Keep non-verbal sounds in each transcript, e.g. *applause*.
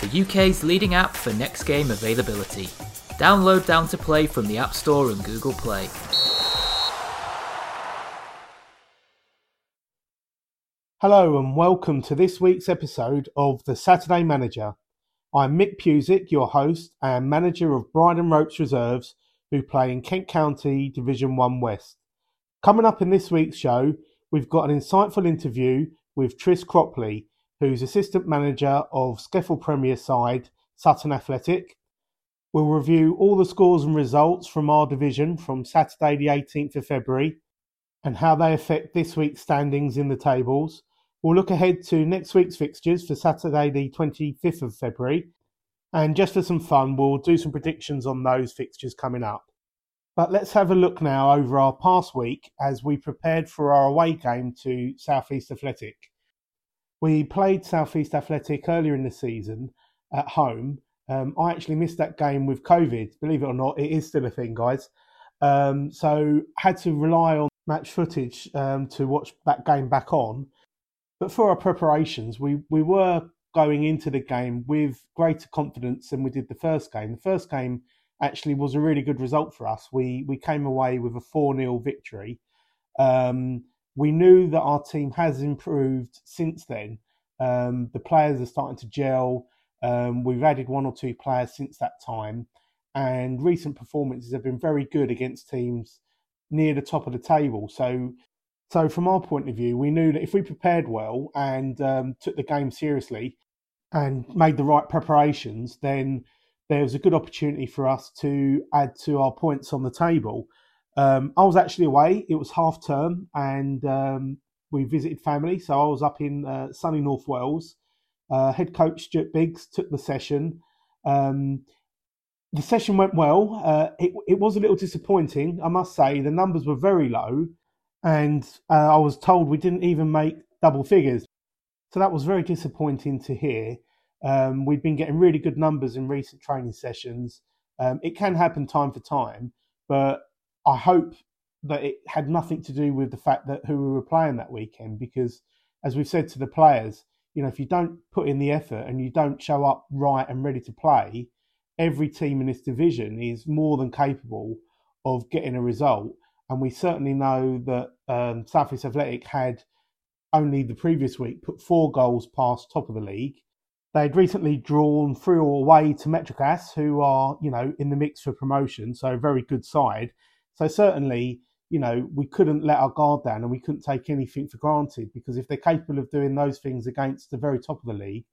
the UK's leading app for next game availability. Download Down to Play from the App Store and Google Play. Hello and welcome to this week's episode of The Saturday Manager. I'm Mick Pusick, your host and manager of Bridon Ropes Reserves, who play in Kent County Division 1 West. Coming up in this week's show, we've got an insightful interview with Tris Cropley, who's assistant manager of SCEFL Premier side Sutton Athletic. We'll review all the scores and results from our division from Saturday, the 18th of February, and how they affect this week's standings in the tables. We'll look ahead to next week's fixtures for Saturday, the 25th of February. And just for some fun, we'll do some predictions on those fixtures coming up. But let's have a look now over our past week as we prepared for our away game to Southeast Athletic. We played Southeast Athletic earlier in the season at home. Um, I actually missed that game with COVID. Believe it or not, it is still a thing, guys. Um, so had to rely on match footage um, to watch that game back on. But for our preparations, we, we were going into the game with greater confidence than we did the first game. The first game actually was a really good result for us. We we came away with a 4 0 victory. Um, we knew that our team has improved since then. Um, the players are starting to gel. Um, we've added one or two players since that time, and recent performances have been very good against teams near the top of the table. So so, from our point of view, we knew that if we prepared well and um, took the game seriously and made the right preparations, then there was a good opportunity for us to add to our points on the table. Um, I was actually away; it was half term, and um, we visited family. So I was up in uh, sunny North Wales. Uh, head coach Stuart Biggs took the session. Um, the session went well. Uh, it, it was a little disappointing, I must say. The numbers were very low and uh, I was told we didn't even make double figures. So that was very disappointing to hear. Um, we've been getting really good numbers in recent training sessions. Um, it can happen time for time, but I hope that it had nothing to do with the fact that who we were playing that weekend. Because, as we've said to the players, you know, if you don't put in the effort and you don't show up right and ready to play, every team in this division is more than capable of getting a result and we certainly know that um, Southeast Athletic had only the previous week put four goals past top of the league. They'd recently drawn through three away to Metrogas, who are, you know, in the mix for promotion, so a very good side. So certainly, you know, we couldn't let our guard down and we couldn't take anything for granted because if they're capable of doing those things against the very top of the league,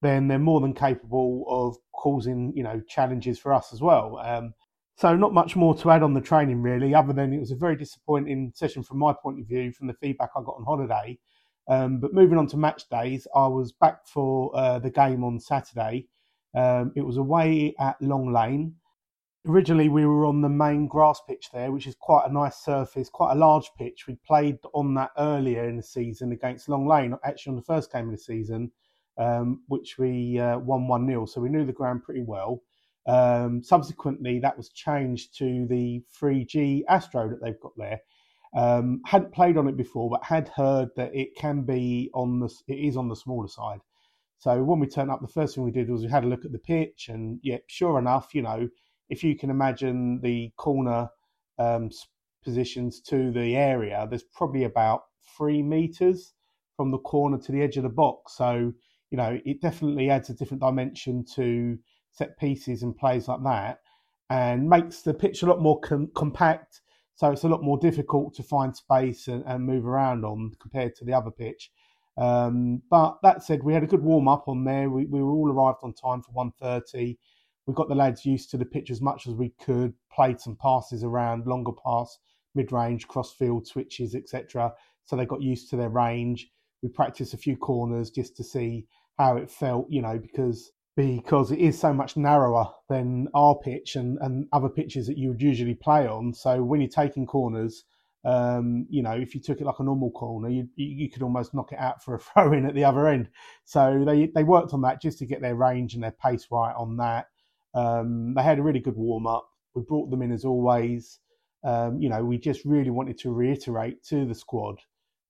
then they're more than capable of causing, you know, challenges for us as well. Um, so not much more to add on the training really, other than it was a very disappointing session from my point of view from the feedback I got on holiday. Um, but moving on to match days, I was back for uh, the game on Saturday. Um, it was away at Long Lane. Originally, we were on the main grass pitch there, which is quite a nice surface, quite a large pitch. We played on that earlier in the season against Long Lane, actually on the first game of the season, um, which we uh, won 1 0. So we knew the ground pretty well. Um, subsequently, that was changed to the 3G Astro that they've got there. Um, hadn't played on it before, but had heard that it can be on the it is on the smaller side. So when we turned up, the first thing we did was we had a look at the pitch, and yeah, sure enough, you know, if you can imagine the corner um, positions to the area, there's probably about three meters from the corner to the edge of the box. So you know, it definitely adds a different dimension to set pieces and plays like that, and makes the pitch a lot more com- compact. So it's a lot more difficult to find space and, and move around on compared to the other pitch. Um, but that said, we had a good warm up on there. We, we were all arrived on time for 1.30. We got the lads used to the pitch as much as we could. Played some passes around, longer pass, mid range, cross field switches, etc. So they got used to their range. We practiced a few corners just to see how it felt, you know, because because it is so much narrower than our pitch and, and other pitches that you would usually play on. So when you're taking corners, um, you know, if you took it like a normal corner, you, you could almost knock it out for a *laughs* throw in at the other end. So they, they worked on that just to get their range and their pace right on that. Um, they had a really good warm up. We brought them in as always. Um, you know, we just really wanted to reiterate to the squad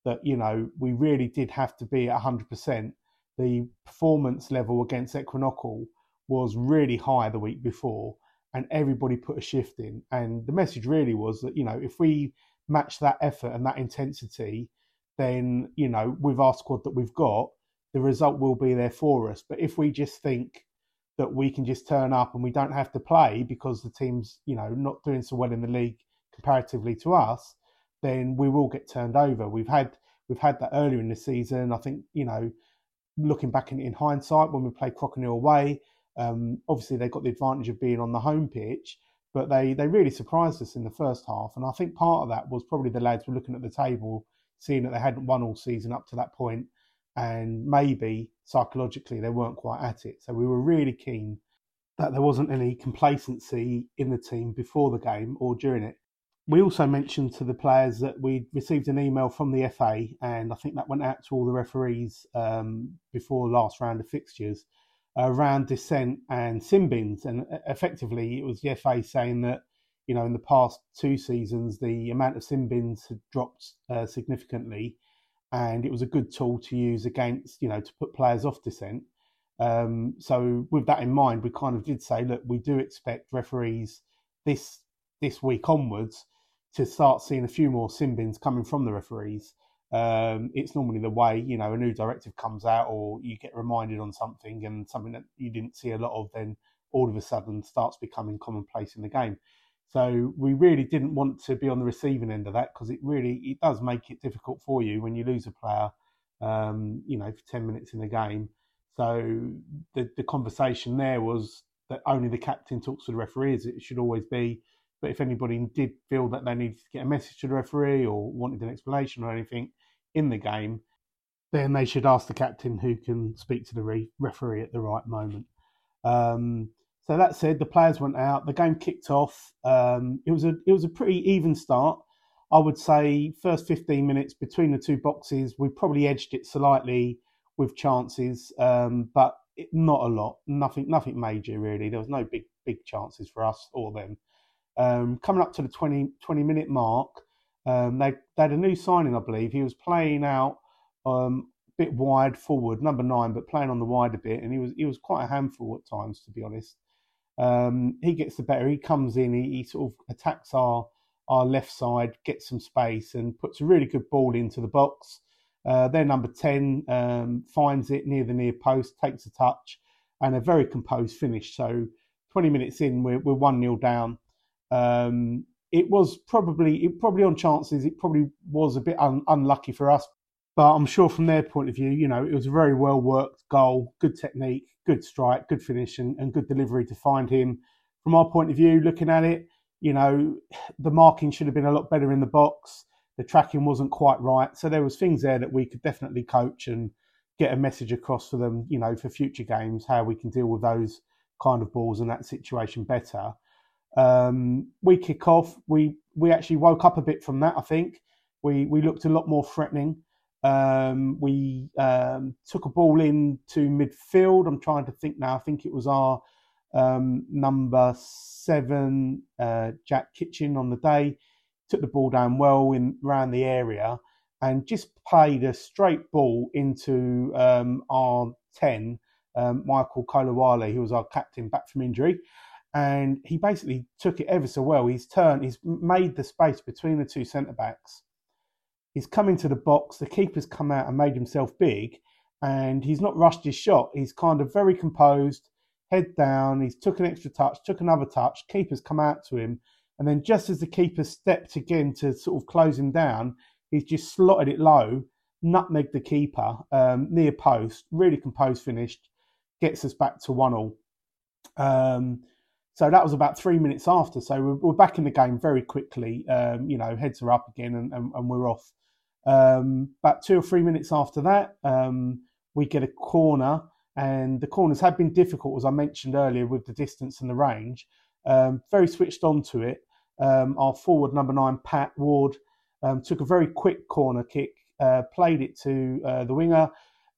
that, you know, we really did have to be at 100%. The performance level against Equinoctial was really high the week before, and everybody put a shift in. And the message really was that, you know, if we match that effort and that intensity, then, you know, with our squad that we've got, the result will be there for us. But if we just think that we can just turn up and we don't have to play because the team's, you know, not doing so well in the league comparatively to us, then we will get turned over. We've had we've had that earlier in the season. I think, you know, looking back in, in hindsight when we played Crockenhill away, um, obviously they got the advantage of being on the home pitch, but they they really surprised us in the first half. And I think part of that was probably the lads were looking at the table, seeing that they hadn't won all season up to that point, and maybe psychologically they weren't quite at it. So we were really keen that there wasn't any complacency in the team before the game or during it. We also mentioned to the players that we'd received an email from the FA, and I think that went out to all the referees um, before last round of fixtures around dissent and sin bins, and effectively it was the FA saying that you know in the past two seasons the amount of sin bins had dropped uh, significantly, and it was a good tool to use against you know to put players off dissent. Um, so with that in mind, we kind of did say, look, we do expect referees this this week onwards to start seeing a few more sin bins coming from the referees um, it's normally the way you know a new directive comes out or you get reminded on something and something that you didn't see a lot of then all of a sudden starts becoming commonplace in the game so we really didn't want to be on the receiving end of that because it really it does make it difficult for you when you lose a player um, you know for 10 minutes in the game so the, the conversation there was that only the captain talks to the referees it should always be but if anybody did feel that they needed to get a message to the referee or wanted an explanation or anything in the game, then they should ask the captain who can speak to the re- referee at the right moment. Um, so that said, the players went out. The game kicked off. Um, it was a it was a pretty even start. I would say first 15 minutes between the two boxes, we probably edged it slightly with chances, um, but it, not a lot. Nothing nothing major really. There was no big big chances for us or them. Um, coming up to the 20, 20 minute mark, um, they, they had a new signing, I believe. He was playing out um, a bit wide forward, number nine, but playing on the wide a bit, and he was he was quite a handful at times, to be honest. Um, he gets the better. He comes in. He, he, sort of attacks our our left side, gets some space, and puts a really good ball into the box. Uh, their number ten um, finds it near the near post, takes a touch, and a very composed finish. So, twenty minutes in, we're we're one 0 down. Um, it was probably it probably on chances it probably was a bit un, unlucky for us but i'm sure from their point of view you know it was a very well worked goal good technique good strike good finish and, and good delivery to find him from our point of view looking at it you know the marking should have been a lot better in the box the tracking wasn't quite right so there was things there that we could definitely coach and get a message across for them you know for future games how we can deal with those kind of balls and that situation better um, we kick off. We we actually woke up a bit from that. I think we we looked a lot more threatening. Um, we um, took a ball into midfield. I'm trying to think now. I think it was our um, number seven, uh, Jack Kitchen, on the day. Took the ball down well in around the area and just played a straight ball into um, our ten, um, Michael Kolawole, who was our captain back from injury and he basically took it ever so well. He's turned, he's made the space between the two centre backs. He's come into the box. The keeper's come out and made himself big, and he's not rushed his shot. He's kind of very composed, head down. He's took an extra touch, took another touch. Keeper's come out to him, and then just as the keeper stepped again to sort of close him down, he's just slotted it low, nutmegged the keeper um, near post. Really composed, finished, gets us back to one all. Um, so that was about three minutes after. So we're, we're back in the game very quickly. Um, you know, heads are up again and, and, and we're off. Um, about two or three minutes after that, um, we get a corner And the corners have been difficult, as I mentioned earlier, with the distance and the range. Um, very switched on to it. Um, our forward number nine, Pat Ward, um, took a very quick corner kick, uh, played it to uh, the winger,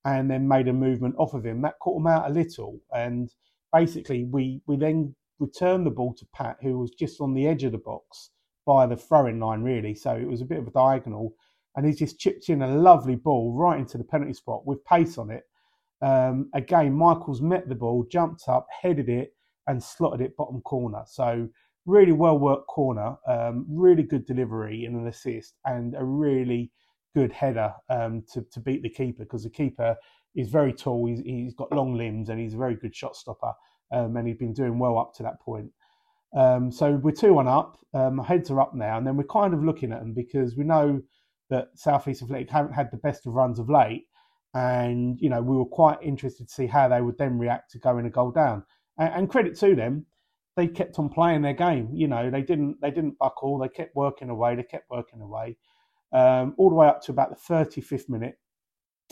and then made a movement off of him. That caught him out a little. And basically, we, we then returned the ball to Pat, who was just on the edge of the box by the throwing line, really. So it was a bit of a diagonal. And he just chipped in a lovely ball right into the penalty spot with pace on it. Um, again, Michaels met the ball, jumped up, headed it, and slotted it bottom corner. So really well worked corner, um, really good delivery and an assist, and a really good header um, to, to beat the keeper because the keeper is very tall. He's, he's got long limbs and he's a very good shot stopper, um, and he's been doing well up to that point. Um, so we're two one up. Um, heads are up now, and then we're kind of looking at them because we know that Southeast Athletic haven't had the best of runs of late, and you know we were quite interested to see how they would then react to going a goal down. And, and credit to them, they kept on playing their game. You know they didn't they didn't buckle. They kept working away. They kept working away um, all the way up to about the 35th minute,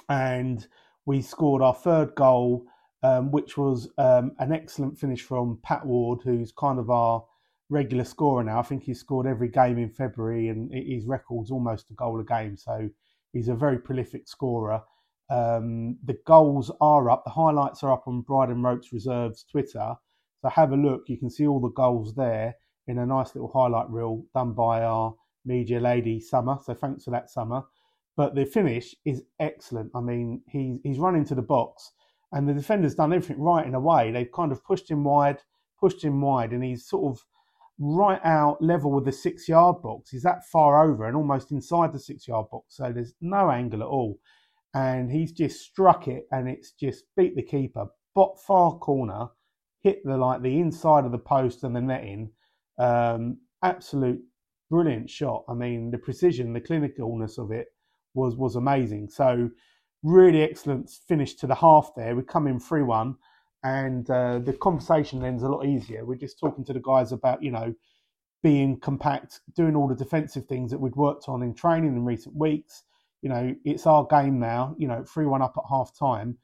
and we scored our third goal um, which was um, an excellent finish from Pat Ward, who's kind of our regular scorer now. I think he's scored every game in February, and his record's almost a goal a game. So he's a very prolific scorer. Um, the goals are up, the highlights are up on Bridon Ropes Reserves Twitter. So have a look. You can see all the goals there in a nice little highlight reel done by our media lady Summer. So thanks for that, Summer. But the finish is excellent. I mean, he's he's run into the box and the defender's done everything right in a way. They've kind of pushed him wide, pushed him wide, and he's sort of right out level with the six yard box. He's that far over and almost inside the six yard box, so there's no angle at all. And he's just struck it, and it's just beat the keeper, bot far corner, hit the like the inside of the post and the netting. Um, absolute brilliant shot. I mean, the precision, the clinicalness of it was was amazing. So really excellent finish to the half there. We come in 3 1, and uh, the conversation then is a lot easier. We're just talking to the guys about, you know, being compact, doing all the defensive things that we'd worked on in training in recent weeks. You know, it's our game now, you know, 3 1 up at half time.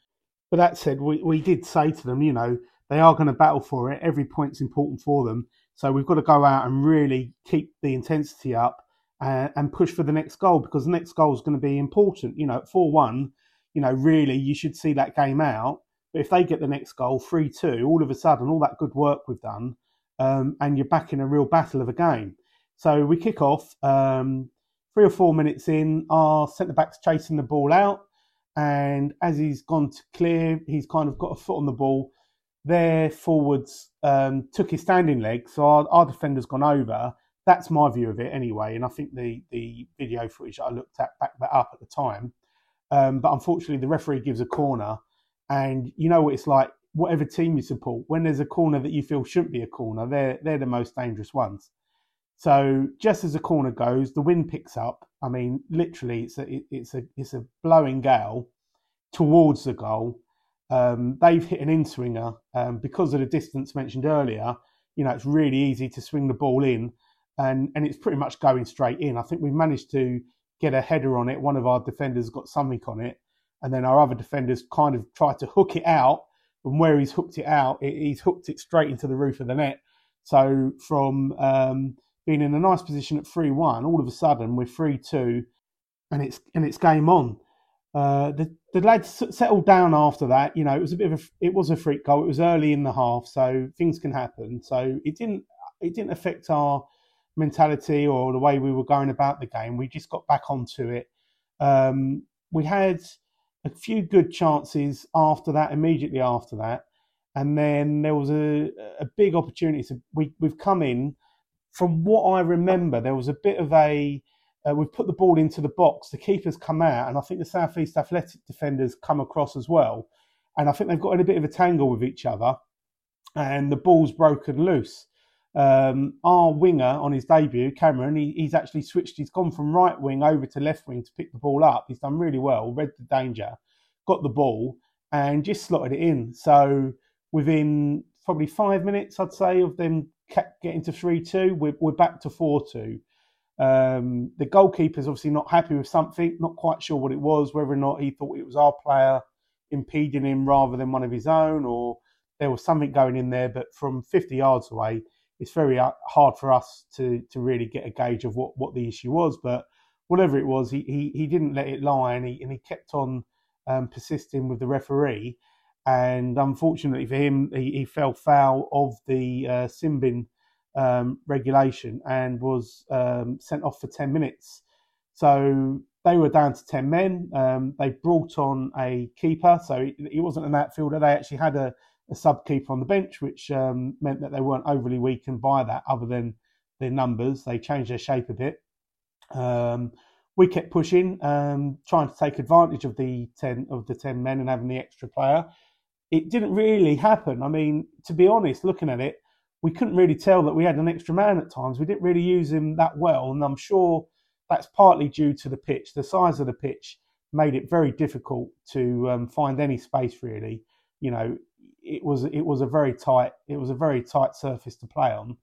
But that said, we, we did say to them, you know, they are going to battle for it. Every point's important for them. So we've got to go out and really keep the intensity up and, uh, and push for the next goal because the next goal is going to be important. You know, 4 1, you know, really you should see that game out. But if they get the next goal, 3 2, all of a sudden, all that good work we've done, um, and you're back in a real battle of a game. So we kick off, um, three or four minutes in, our centre back's chasing the ball out. And as he's gone to clear, he's kind of got a foot on the ball. Their forwards um, took his standing leg, so our, our defender's gone over. That's my view of it anyway. And I think the, the video footage I looked at backed that up at the time. Um, but unfortunately, the referee gives a corner, and you know what it's like. Whatever team you support, when there's a corner that you feel shouldn't be a corner, they're they're the most dangerous ones. So just as the corner goes, the wind picks up. I mean, literally, it's a it's a it's a blowing gale towards the goal. Um, they've hit an in swinger um, because of the distance mentioned earlier. You know, it's really easy to swing the ball in, and and it's pretty much going straight in. I think we've managed to get a header on it. One of our defenders got something on it, and then our other defenders kind of tried to hook it out. And where he's hooked it out, he's hooked it straight into the roof of the net. So from um, being in a nice position at three one, all of a sudden we're three two, and it's and it's game on. Uh, the the lads settled down after that. You know, it was a bit of a it was a freak goal. It was early in the half, so things can happen. So it didn't it didn't affect our mentality or the way we were going about the game. We just got back onto it. Um, we had a few good chances after that, immediately after that, and then there was a, a big opportunity. So we we've come in. From what I remember, there was a bit of a uh, we've put the ball into the box. The keeper's come out, and I think the Southeast Athletic defenders come across as well. And I think they've got in a bit of a tangle with each other, and the ball's broken loose. Um, our winger on his debut, Cameron, he, he's actually switched. He's gone from right wing over to left wing to pick the ball up. He's done really well, read the danger, got the ball, and just slotted it in. So within probably five minutes, I'd say, of them getting to 3 2, we're, we're back to 4 2. Um, the goalkeeper's obviously not happy with something, not quite sure what it was, whether or not he thought it was our player impeding him rather than one of his own, or there was something going in there. But from 50 yards away, it's very uh, hard for us to to really get a gauge of what, what the issue was. But whatever it was, he, he, he didn't let it lie, and he and he kept on um, persisting with the referee. And unfortunately for him, he, he fell foul of the uh, sin bin um, regulation and was um, sent off for 10 minutes. So they were down to 10 men. Um, they brought on a keeper, so he, he, wasn't an outfielder. They actually had a, a sub keeper on the bench, which um, meant that they weren't overly weakened by that, other than their numbers. They changed their shape a bit. Um, we kept pushing, um, trying to take advantage of the 10 of the 10 men and having the extra player. It didn't really happen. I mean, to be honest, looking at it, we couldn't really tell that we had an extra man at times. We didn't really use him that well, and I'm sure that's partly due to the pitch. The size of the pitch made it very difficult to um, find any space. Really, you know, it was it was a very tight it was a very tight surface to play on.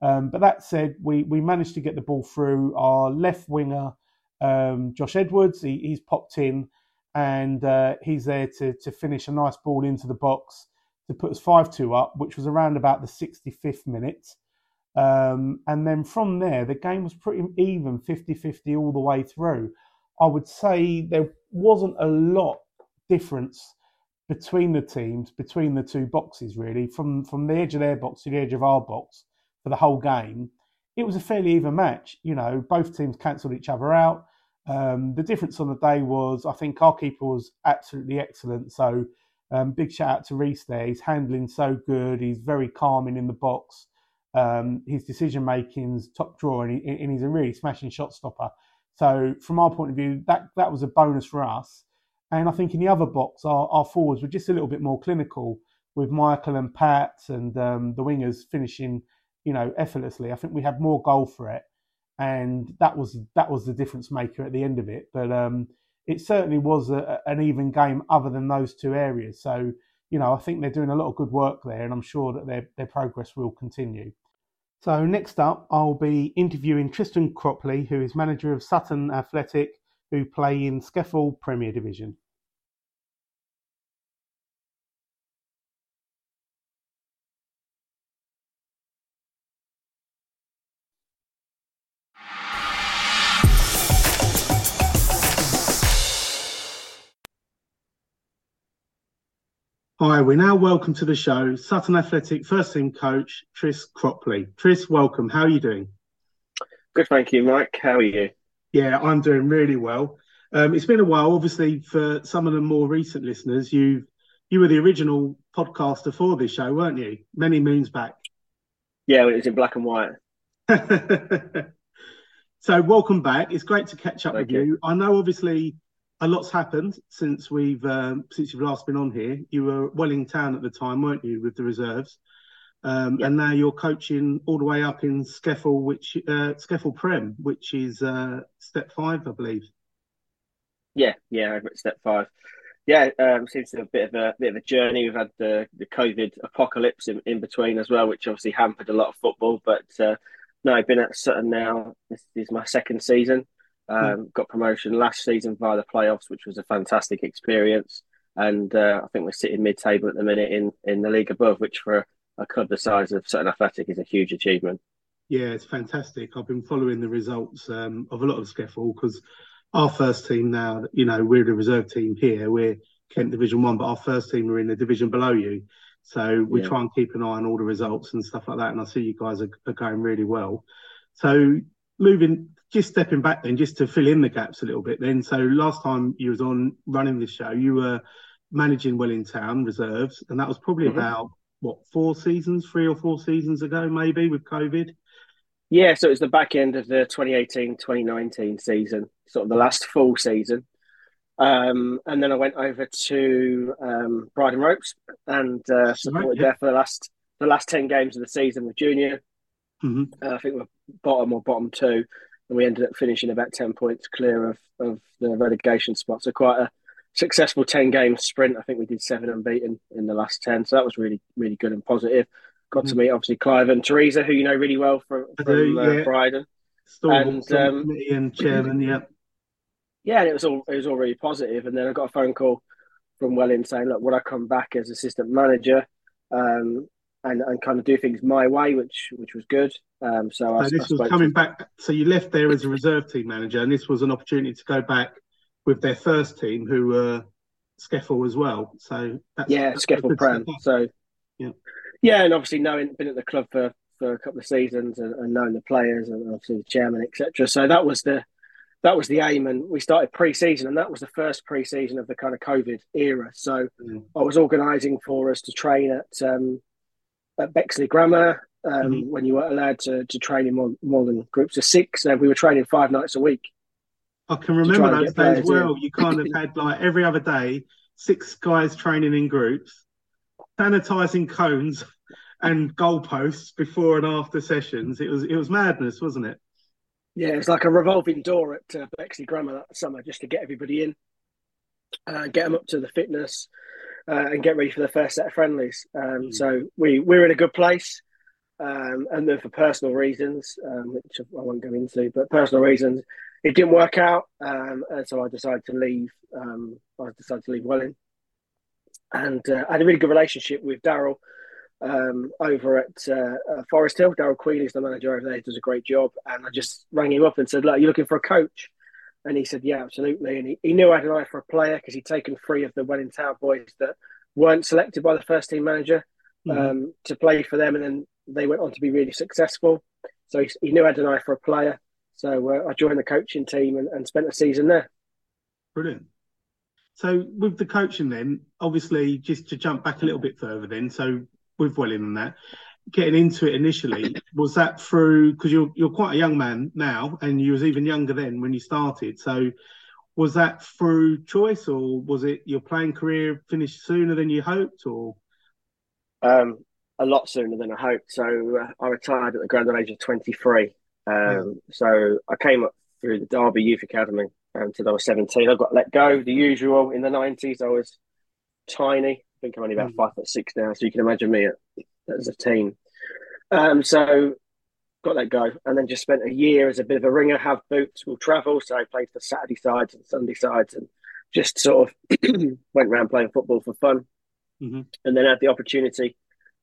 Um, but that said, we we managed to get the ball through. Our left winger, um, Josh Edwards, he, he's popped in, and uh, he's there to to finish a nice ball into the box to put us 5 2 up, which was around about the 65th minute. Um, and then from there, the game was pretty even 50 50 all the way through. I would say there wasn't a lot difference between the teams, between the two boxes, really, from, from the edge of their box to the edge of our box for the whole game. It was a fairly even match. You know, both teams cancelled each other out. Um, the difference on the day was I think our keeper was absolutely excellent. So um, big shout out to Reese there. He's handling so good. He's very calming in the box. Um, his decision making's top drawer, and, he, and, he's a really smashing shot stopper. So from our point of view, that that was a bonus for us. And I think in the other box, our, our forwards were just a little bit more clinical with Michael and Pat and um, the wingers finishing, you know, effortlessly. I think we had more goal threat, and that was that was the difference maker at the end of it. But um, it certainly was a, an even game other than those two areas. So, you know, I think they're doing a lot of good work there, and I'm sure that their, their progress will continue. So, next up, I'll be interviewing Tristan Cropley, who is manager of Sutton Athletic, who play in SCEFL Premier Division. Hi, we now welcome to the show Sutton Athletic first team coach Tris Cropley. Tris, welcome. How are you doing? Good, thank you, Mike. How are you? Yeah, I'm doing really well. Um, it's been a while, obviously, for some of the more recent listeners. You you were the original podcaster for this show, weren't you? Many moons back. Yeah, it was in black and white. *laughs* so, welcome back. It's great to catch up thank with you. you. I know, obviously, a lot's happened since we've um, since you've last been on here. You were Welling Town at the time, weren't you, with the reserves? Um, yep. And now you're coaching all the way up in SCEFL, which uh, SCEFL Prem, which is uh, step five, I believe. Yeah, yeah, over at step five. Yeah, um, seems to be a bit of a bit of a journey. We've had the the COVID apocalypse in, in between as well, which obviously hampered a lot of football. But uh, no, I've been at Sutton now. This is my second season. Hmm. Um, got promotion last season via the playoffs, which was a fantastic experience. And uh, I think we're sitting mid-table at the minute in, in the league above, which for a club the size of Sutton Athletic is a huge achievement. Yeah, it's fantastic. I've been following the results um, of a lot of SCEFL because our first team now, you know, we're the reserve team here. We're Kent Division One, but our first team are in the division below you. So we yeah. try and keep an eye on all the results and stuff like that. And I see you guys are, are going really well. So moving just stepping back then, just to fill in the gaps a little bit then. So last time you was on running the show, you were managing Town reserves, and that was probably mm-hmm. about what four seasons, three or four seasons ago, maybe with COVID. Yeah, so it was the back end of the 2018-2019 season, sort of the last full season. Um, and then I went over to um, Bridon Ropes and uh, supported right, yeah. there for the last the last ten games of the season with Junior. Mm-hmm. Uh, I think we're bottom or bottom two and we ended up finishing about 10 points clear of, of the relegation spot. So quite a successful 10 game sprint. I think we did seven unbeaten in the last 10. So that was really, really good and positive. Got to mm. meet obviously Clive and Teresa, who you know really well from, from uh, yeah. Bridon. and, um, and chairman, yeah. Yeah, and it was all it was all really positive. And then I got a phone call from Welling saying, "Look, would I come back as assistant manager?" Um, and, and kind of do things my way, which which was good. Um, so, so I, this I was coming to... back. So you left there as a reserve team manager, and this was an opportunity to go back with their first team, who were SCEFL as well. So that's, yeah, that's SCEFL Prem. So yeah, yeah, and obviously knowing been at the club for, for a couple of seasons and, and knowing the players and obviously the chairman, etc. So that was the that was the aim, and we started pre-season, and that was the first pre-season of the kind of COVID era. So mm. I was organising for us to train at um, at Bexley Grammar um, mm-hmm. when you were allowed to, to train in more, more than groups of six. And we were training five nights a week. I can remember those days well. You kind of *laughs* had like every other day, six guys training in groups, sanitizing cones and goalposts before and after sessions. It was it was madness, wasn't it? Yeah, it's like a revolving door at uh, Bexley Grammar that summer just to get everybody in, uh, get them up to the fitness, uh, and get ready for the first set of friendlies. Um, mm. So we we're in a good place, um, and then for personal reasons, um, which I won't go into, but personal reasons, it didn't work out, um, and so I decided to leave. Um, I decided to leave Welling, and uh, I had a really good relationship with Daryl. Um, over at uh, Forest Hill, Daryl Queen is the manager over there. He does a great job, and I just rang him up and said, "Look, you looking for a coach?" And he said, yeah, absolutely. And he, he knew I had an eye for a player because he'd taken three of the Welling Town boys that weren't selected by the first team manager mm-hmm. um, to play for them. And then they went on to be really successful. So he, he knew I had an eye for a player. So uh, I joined the coaching team and, and spent a season there. Brilliant. So with the coaching then, obviously, just to jump back a little bit further then, so with Welling and that, getting into it initially was that through because you're you're quite a young man now and you was even younger then when you started. So was that through choice or was it your playing career finished sooner than you hoped or? Um a lot sooner than i hoped. So uh, i retired at the grand age of 23 um yeah. so i came up through the derby youth academy until i was 17 i got let go the usual in the 90s i was tiny. I think i'm only about mm. five foot six now so you can imagine me at as a team. Um, so got that go, and then just spent a year as a bit of a ringer. Have boots, will travel. So I played for Saturday sides and Sunday sides, and just sort of *clears throat* went around playing football for fun. Mm-hmm. And then had the opportunity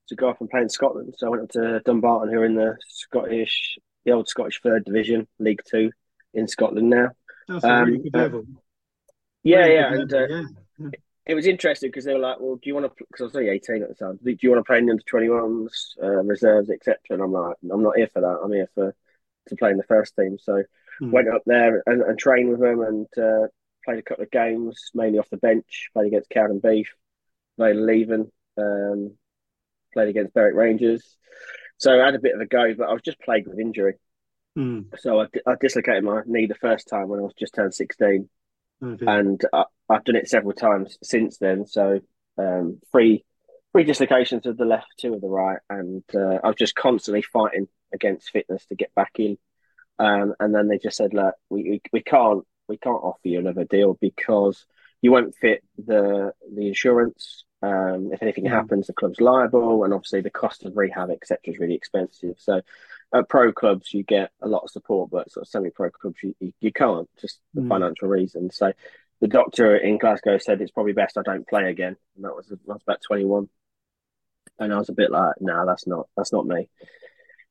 to go off and play in Scotland. So I went up to Dumbarton, who are in the Scottish, the old Scottish Third Division, League Two, in Scotland now. That's um, really good level. Yeah, really yeah, and uh, yeah it was interesting because they were like, "Well, do you want to?" Because I was only eighteen at the time. Do you want to play in the under twenty ones, uh, reserves, etc.? And I'm like, "I'm not here for that. I'm here for to play in the first team." So mm. went up there and, and, trained with them and uh, played a couple of games, mainly off the bench. Played against Cowdenbeath, played Leven, um, played against Berwick Rangers. So I had a bit of a go, but I was just plagued with injury. Mm. So I, I dislocated my knee the first time when I was just turned sixteen. Oh, and I, have done it several times since then. So um, three three dislocations of the left, two of the right, and uh, I was just constantly fighting against fitness to get back in. Um, and then they just said, "Look, we, we, we can't we can't offer you another deal because you won't fit the the insurance. Um, if anything happens, the club's liable, and obviously the cost of rehab, etc., is really expensive. So at pro clubs you get a lot of support, but sort of semi-pro clubs you, you, you can't just for mm. financial reasons. So the doctor in Glasgow said it's probably best I don't play again, and that was I was about twenty one, and I was a bit like, no, nah, that's not that's not me.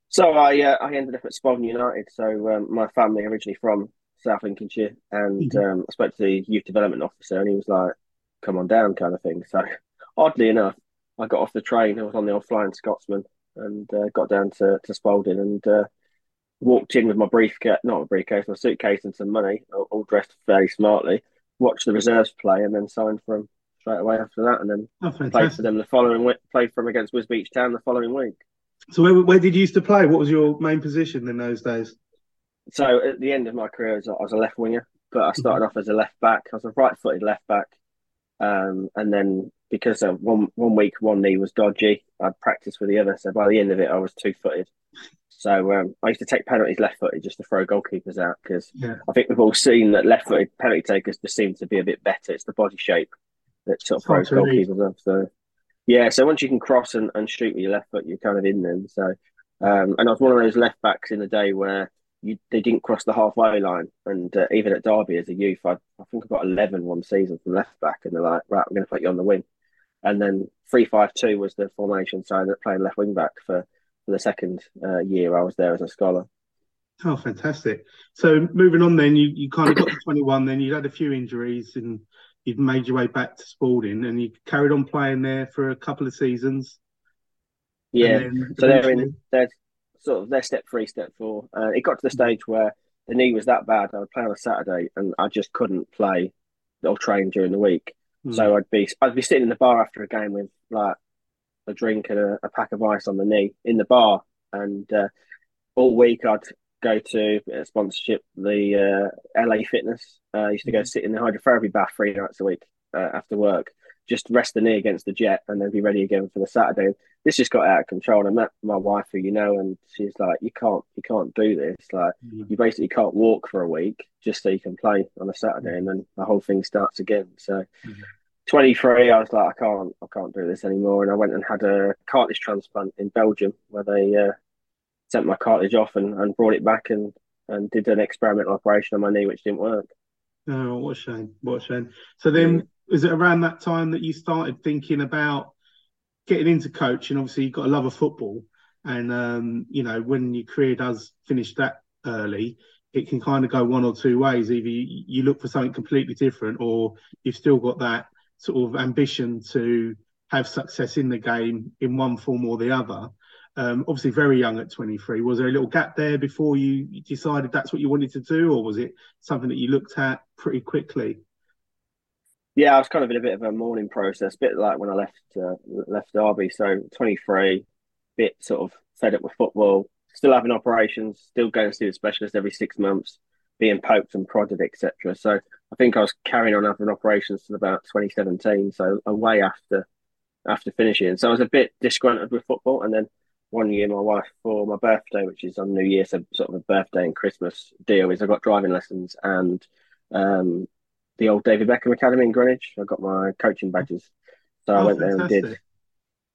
So I uh, I ended up at Spalding United. So um, my family originally from South Lincolnshire, and mm-hmm. um, I spoke to the youth development officer, and he was like, "Come on down," kind of thing. So *laughs* oddly enough, I got off the train. I was on the old Flying Scotsman, and uh, got down to, to Spalding and uh, walked in with my briefcase, not a briefcase, my suitcase and some money, all, all, dressed very smartly. Watched the reserves play and then signed for them straight away after that, and then oh, played for them the following week. Played for them against Wisbech Town the following week. So where, where did you used to play? What was your main position in those days? So at the end of my career, I was a, I was a left winger, but I started off as a left back. I was a right-footed left back, um, and then because one one week one knee was dodgy, I'd practice with the other. So by the end of it, I was two footed. So um, I used to take penalties left footed just to throw goalkeepers out because yeah. I think we've all seen that left footed penalty takers just seem to be a bit better. It's the body shape that sort of throws goalkeepers off. So yeah, so once you can cross and, and shoot with your left foot, you're kind of in then. So um, and I was one of those left backs in the day where you, they didn't cross the halfway line. And uh, even at Derby as a youth, I, I think I got 11 one season from left back, and they're like, right, we're going to put you on the wing. And then three five two was the formation, so I ended up playing left wing back for, for the second uh, year I was there as a scholar. Oh, fantastic! So moving on, then you, you kind of got to twenty one. Then you'd had a few injuries, and you'd made your way back to Spalding, and you carried on playing there for a couple of seasons. Yeah, so they're in they're sort of their step three, step four. Uh, it got to the stage where the knee was that bad. I would play on a Saturday, and I just couldn't play or train during the week. Mm. So I'd be I'd be sitting in the bar after a game with like a drink and a, a pack of ice on the knee in the bar, and uh, all week I'd go to a sponsorship the uh, LA Fitness. Uh, I used to go hmm. sit in the hydrotherapy bath three nights a week uh, after work, just rest the knee against the jet, and then be ready again for the Saturday. This just got out of control. And I met my wife, who you know, and she's like, "You can't, you can't do this. Like, mm. you basically can't walk for a week just so you can play on a Saturday, and then the whole thing starts again." So, mm. 23, I was like, I can't, I can't do this anymore, and I went and had a cartilage transplant in Belgium, where they uh, sent my cartilage off and, and brought it back and and did an experimental operation on my knee, which didn't work. Oh, what a shame! What a shame. So then, was it around that time that you started thinking about getting into coaching? Obviously, you've got a love of football, and um, you know when your career does finish that early, it can kind of go one or two ways. Either you, you look for something completely different, or you've still got that sort of ambition to have success in the game in one form or the other. Um, obviously, very young at 23. Was there a little gap there before you decided that's what you wanted to do, or was it something that you looked at pretty quickly? Yeah, I was kind of in a bit of a mourning process, a bit like when I left uh, left Derby. So 23, bit sort of fed up with football, still having operations, still going to see the specialist every six months, being poked and prodded, etc. So I think I was carrying on having operations till about 2017, so a way after after finishing. So I was a bit disgruntled with football, and then one year my wife for my birthday, which is on New Year, so sort of a birthday and Christmas deal, is I got driving lessons and um, the old David Beckham Academy in Greenwich. I got my coaching badges. So oh, I went fantastic. there and did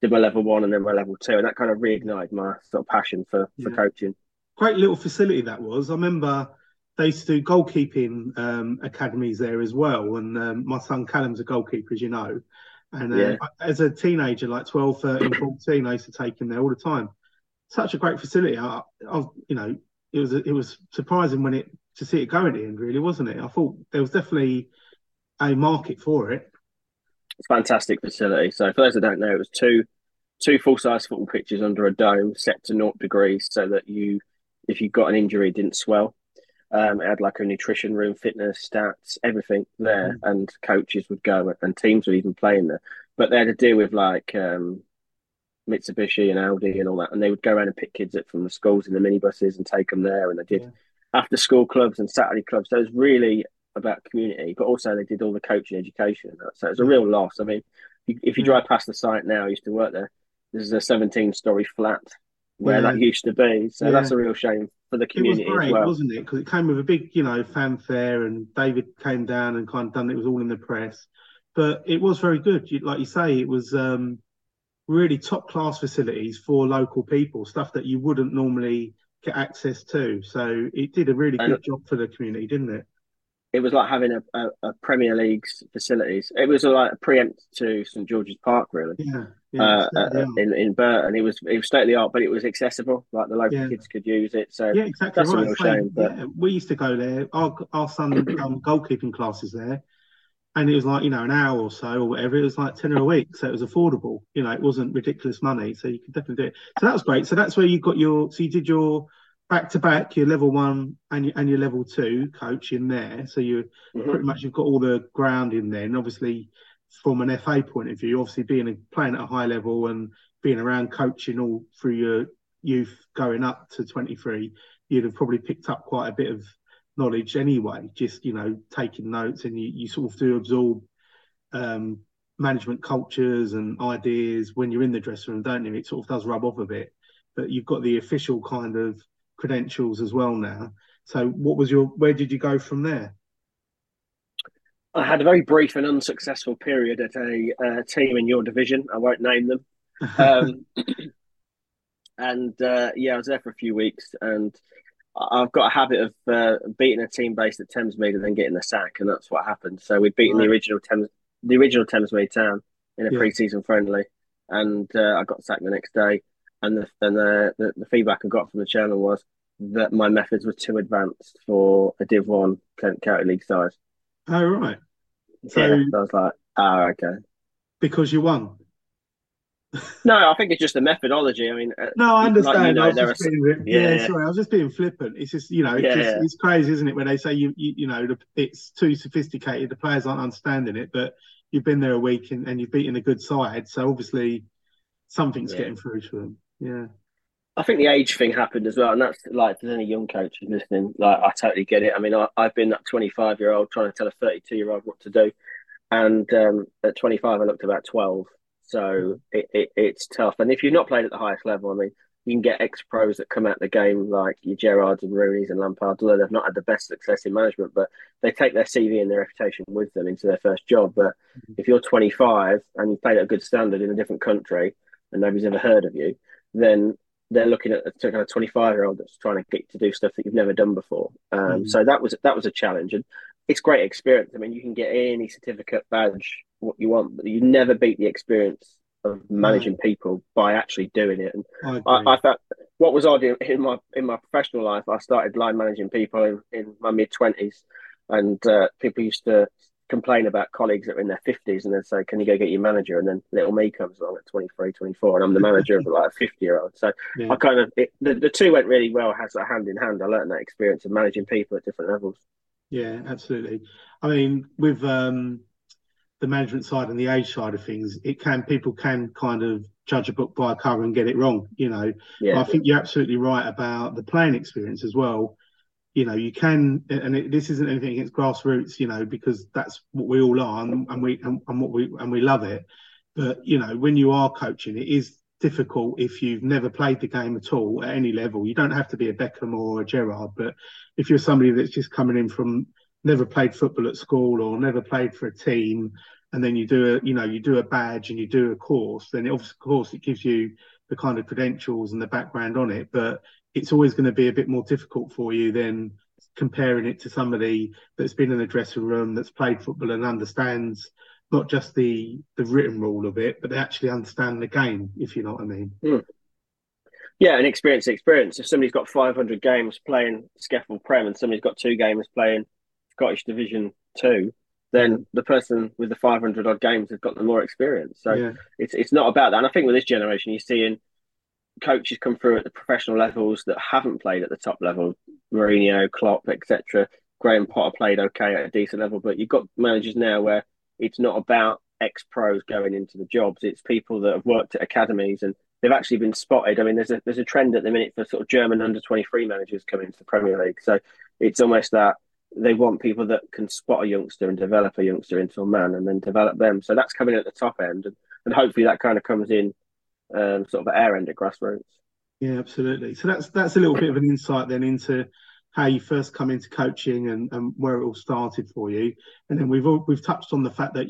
did my level one and then my level two, and that kind of reignited my sort of passion for for yeah. coaching. Great little facility that was. I remember they used to do goalkeeping um, academies there as well, and um, my son Callum's a goalkeeper, as you know. And uh, yeah. as a teenager, like 12, 13, 14, I used to take him there all the time. Such a great facility. I, I you know, it was it was surprising when it to see it go in the end, really, wasn't it? I thought there was definitely a market for it. It's fantastic facility. So for those that don't know, it was two two full size football pitches under a dome set to naught degrees, so that you, if you got an injury, it didn't swell. Um, it had like a nutrition room, fitness, stats, everything there, mm-hmm. and coaches would go and teams would even play in there. But they had to deal with like um, Mitsubishi and Audi and all that, and they would go around and pick kids up from the schools in the minibuses and take them there, and they did yeah. after school clubs and Saturday clubs. So it was really about community, but also they did all the coaching education. So it was a real loss. I mean, if you drive past the site now, I used to work there. This is a 17 story flat where yeah. that used to be. So yeah. that's a real shame for the community it was great, as well. wasn't it? Because it came with a big, you know, fanfare, and David came down and kind of done it was all in the press. But it was very good. Like you say, it was um, really top class facilities for local people, stuff that you wouldn't normally get access to. So it did a really good job for the community, didn't it? it was like having a, a, a, Premier League's facilities. It was like a preempt to St George's Park, really. Yeah, uh, uh, in in Burton, it was it was state of the art, but it was accessible. Like the local yeah. kids could use it. So yeah, exactly. That's right. a real shame. But... Yeah, we used to go there. Our our son *clears throat* um, goalkeeping classes there, and it was like you know an hour or so or whatever. It was like ten a week, so it was affordable. You know, it wasn't ridiculous money, so you could definitely do it. So that was great. So that's where you got your. So you did your back to back, your level one and your, and your level two coach in there. So you mm-hmm. pretty much you've got all the ground in there. And obviously, from an FA point of view, obviously being a, playing at a high level and being around coaching all through your youth going up to 23, you'd have probably picked up quite a bit of knowledge anyway. Just you know, taking notes and you, you sort of do absorb. Um, management cultures and ideas when you're in the dressing room, don't you? It sort of does rub off a bit, but you've got the official kind of credentials as well now. So, what was your? Where did you go from there? I had a very brief and unsuccessful period at a uh, team in your division. I won't name them. Um, *laughs* and uh, yeah, I was there for a few weeks, and I've got a habit of uh, beating a team based at Thamesmead and then getting the sack, and that's what happened. So we'd beaten right. the original Thames, the original Thamesmead town in a yeah. pre-season friendly, and uh, I got sacked the next day. And the and the, the, the feedback I got from the channel was that my methods were too advanced for a Div One County League side. Oh right. So, yeah, I was like, oh okay. Because you won no, I think it's just the methodology. I mean, uh, no, I understand. Like, you know, I was just being, yeah, yeah, sorry, I was just being flippant. It's just you know, it's, yeah, just, it's crazy, isn't it? When they say you, you, you know, it's too sophisticated, the players aren't understanding it, but you've been there a week and, and you've beaten a good side, so obviously something's getting through to them. Yeah. I think the age thing happened as well, and that's like there's any young coaches listening, like I totally get it. I mean, I, have been that 25 year old trying to tell a 32 year old what to do, and um, at 25 I looked about 12, so it, it, it's tough. And if you're not playing at the highest level, I mean, you can get ex pros that come out the game like your Gerrards and Rooney's and Lampard, although they've not had the best success in management, but they take their CV and their reputation with them into their first job. But mm-hmm. if you're 25 and you played at a good standard in a different country and nobody's ever heard of you, then they're looking at a kind of 25 year old that's trying to get to do stuff that you've never done before. Um, mm-hmm. So that was that was a challenge, and it's great experience. I mean, you can get any certificate badge what you want, but you never beat the experience of managing people by actually doing it. And I, I, I thought what was odd in, in, my in my professional life, I started line managing people in, in my mid twenties, and uh, people used to complain about colleagues that were in their 50s and they'd say can you go get your manager and then little me comes along at 23 24 and i'm the manager of like a 50 year old so yeah. i kind of it, the, the two went really well has that hand in hand i learned that experience of managing people at different levels yeah absolutely i mean with um the management side and the age side of things, it can people can kind of judge a book by a cover and get it wrong. You know, yeah. I think you're absolutely right about the playing experience as well. You know, you can, and it, this isn't anything against grassroots. You know, because that's what we all are, and, and we and, and what we and we love it. But you know, when you are coaching, it is difficult if you've never played the game at all at any level. You don't have to be a Beckham or a Gerrard, but if you're somebody that's just coming in from never played football at school or never played for a team and then you do a you know you do a badge and you do a course then of course it gives you the kind of credentials and the background on it but it's always going to be a bit more difficult for you than comparing it to somebody that's been in the dressing room that's played football and understands not just the the written rule of it but they actually understand the game if you know what i mean mm. yeah and experience experience if somebody's got 500 games playing SCEFL Prem and somebody's got two games playing scottish division 2 then the person with the 500 odd games has got the more experience. So yeah. it's it's not about that. And I think with this generation, you're seeing coaches come through at the professional levels that haven't played at the top level. Mourinho, Klopp, etc. Graham Potter played okay at a decent level, but you've got managers now where it's not about ex pros going into the jobs. It's people that have worked at academies and they've actually been spotted. I mean, there's a there's a trend at the minute for sort of German under 23 managers coming into the Premier League. So it's almost that they want people that can spot a youngster and develop a youngster into a man and then develop them. So that's coming at the top end, and, and hopefully that kind of comes in um, sort of air end at grassroots. Yeah, absolutely. So that's that's a little bit of an insight then into how you first come into coaching and, and where it all started for you. And then we've all, we've touched on the fact that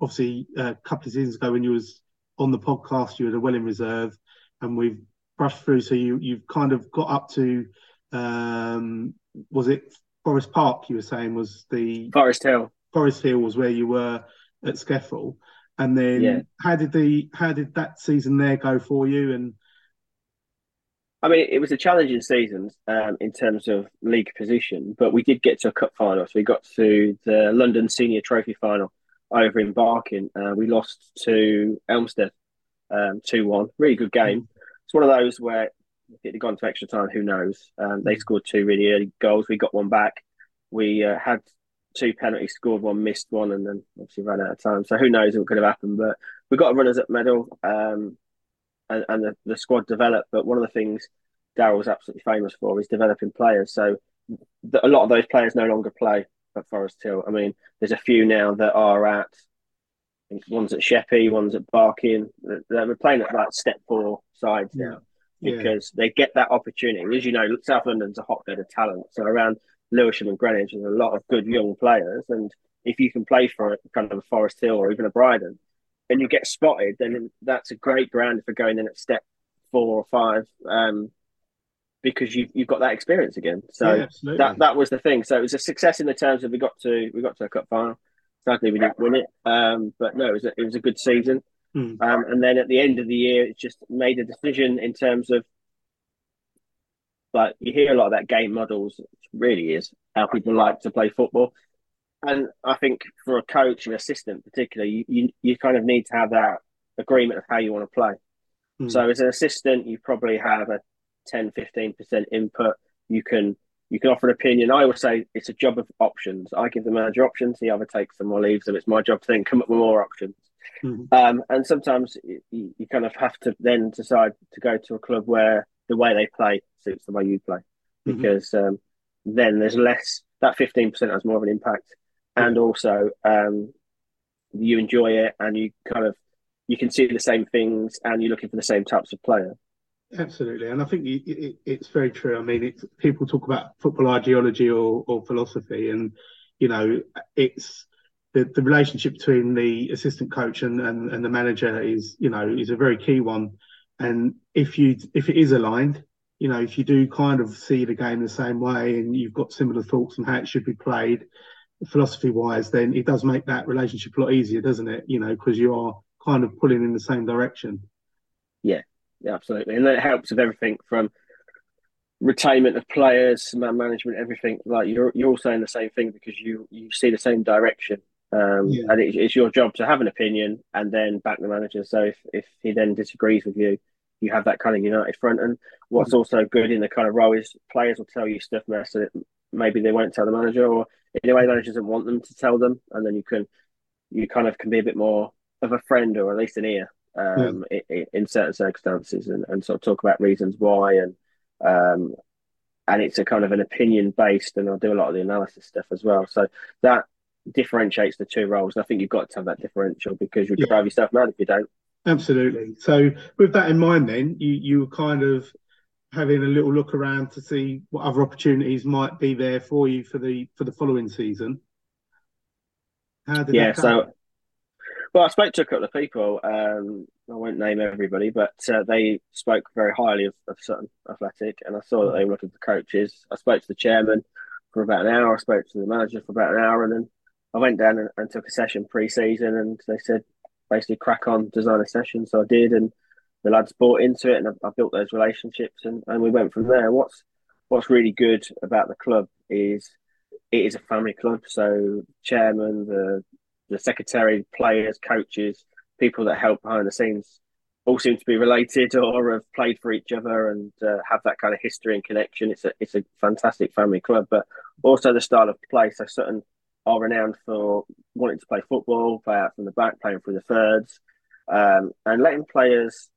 obviously a couple of seasons ago when you was on the podcast, you were a Welling Reserve, and we've brushed through. So you you've kind of got up to um, was it Forest Park, you were saying, was the Forest Hill. Forest Hill was where you were at SCEFL, and then yeah. how did the how did that season there go for you? And I mean, it was a challenging season um, in terms of league position, but we did get to a cup final. So we got to the London Senior Trophy final over in Barking. Uh, we lost to Elmstead um, two um, one. Really good game. It's one of those where if it had gone to extra time, who knows? Um, they mm. scored two really early goals. We got one back. We uh, had two penalties, scored one, missed one, and then obviously ran out of time. So who knows what could have happened? But we got a runners up medal, um, and, and the, the, squad developed. But one of the things Daryl was absolutely famous for is developing players. So the, a lot of those players no longer play at Forest Hill. I mean, there's a few now that are at one's at Sheppey, one's at Barking. They're playing at like step four sides yeah. now because yeah. they get that opportunity. As you know, South London's a hotbed of talent. So around Lewisham and Greenwich, there's a lot of good young players. And if you can play for a, kind of a Forest Hill or even a Bridon, and you get spotted, then that's a great ground for going in at step four or five. Um, because you've you've got that experience again. So yeah, that that was the thing. So it was a success in the terms of we got to we got to a cup final. Sadly, we didn't win it, um, but no, it was a, it was a good season. Hmm. Um, and then at the end of the year, it just made a decision in terms of like you hear a lot about game models. Really is how people like to play football. And I think for a coach and assistant, particularly, you, you, you kind of need to have that agreement of how you want to play. Mm. So as an assistant, you probably have a 10, 15% input. You can you can offer an opinion. I would say it's a job of options. I give the manager options, he either takes them or leaves them. It's my job to then come up with more options. Mm-hmm. Um, and sometimes you, you, kind of have to then decide to go to a club where the way they play suits the way you play, mm-hmm. because mm-hmm. um, then there's less. That fifteen percent has more of an impact, and also um, you enjoy it, and you kind of you can see the same things, and you're looking for the same types of player. Absolutely, and I think it, it, it's very true. I mean, people talk about football ideology or, or philosophy, and you know, it's the, the relationship between the assistant coach and, and, and the manager is, you know, is a very key one. And if you if it is aligned, you know, if you do kind of see the game the same way and you've got similar thoughts on how it should be played, philosophy wise, then it does make that relationship a lot easier, doesn't it? You know, because you are kind of pulling in the same direction. Yeah, yeah, absolutely, and that helps with everything from retainment of players, man management, everything. Like you're you're all saying the same thing because you you see the same direction, um, yeah. and it, it's your job to have an opinion and then back the manager. So if if he then disagrees with you, you have that kind of united front. And what's mm-hmm. also good in the kind of role is players will tell you stuff that maybe they won't tell the manager, or in a way, the manager doesn't want them to tell them, and then you can you kind of can be a bit more of a friend or at least an ear um, yeah. in, in, certain circumstances and, and sort of talk about reasons why and um, and it's a kind of an opinion based and I'll do a lot of the analysis stuff as well. So that differentiates the two roles. And I think you've got to have that differential because you'll yeah. drive yourself mad if you don't. Absolutely. So with that in mind then you you were kind of having a little look around to see what other opportunities might be there for you for the for the following season. How did yeah, so well, I spoke to a couple of people. Um, I won't name everybody, but uh, they spoke very highly of, of Sutton Athletic, and I saw that they were looking for coaches. I spoke to the chairman for about an hour. I spoke to the manager for about an hour, and then I went down and, and took a session pre-season, and they said basically crack on, design a session. So I did, and the lads bought into it, and I, I built those relationships, and, and we went from there. What's what's really good about the club is it is a family club. So chairman, the the secretary, players, coaches, people that help behind the scenes all seem to be related or have played for each other and uh, have that kind of history and connection. It's a it's a fantastic family club, but also the style of play. So Sutton are renowned for wanting to play football, play out from the back, playing through the thirds, um, and letting players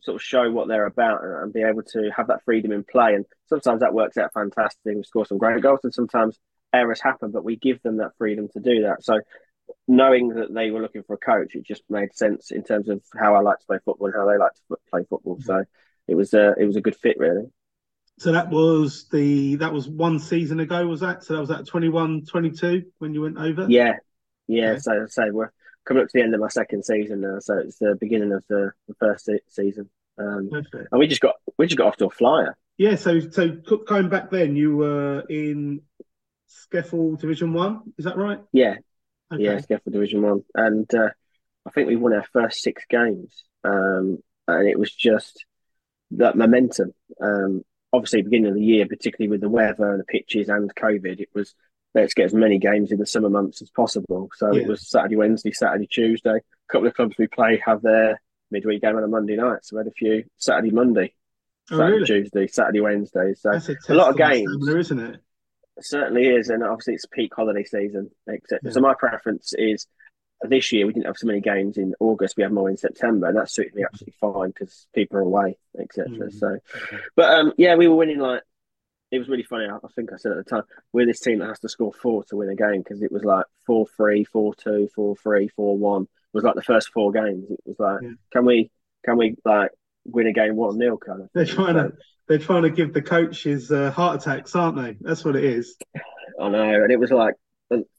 sort of show what they're about and, and, be able to have that freedom in play. And sometimes that works out fantastic. We score some great goals, and sometimes errors happen, but we give them that freedom to do that. So knowing that they were looking for a coach, it just made sense in terms of how I like to play football and how they like to play football. Mm-hmm. So it was a it was a good fit, really. So that was the that was one season ago, was that? So that was at 21, 22 when you went over. Yeah, yeah. Okay. So say we're coming up to the end of my second season now, so it's the beginning of the, the first season. Um, and we just got we just got off to a flyer. Yeah. So so going back then, you were in SCEFL Division One. Is that right? Yeah, okay. yeah, SCEFL Division One, and uh, I think we won our first six games, um, and it was just that momentum. Um, obviously, beginning of the year, particularly with the weather and the pitches and COVID, it was let's get as many games in the summer months as possible. So yeah. it was Saturday, Wednesday, Saturday, Tuesday. A couple of clubs we play have their midweek game on a Monday night, so we had a few Saturday, Monday. Oh, Saturday, really? Tuesday, Saturday, Wednesday. So a, a lot of games, stamina, isn't it? certainly is, and obviously it's peak holiday season, etc. Yeah. So my preference is this year we didn't have so many games in August. We had more in September, and that suited me absolutely fine because people are away, etc. Mm. So, but um, yeah, we were winning like it was really funny. I think I said at the time we're this team that has to score four to win a game because it was like four three, four two, four three, four one. It was like the first four games. It was like, yeah. can we, can we like win a game one nil kind of? They're trying so, to they're trying to give the coaches uh, heart attacks, aren't they? That's what it is. I know, and it was like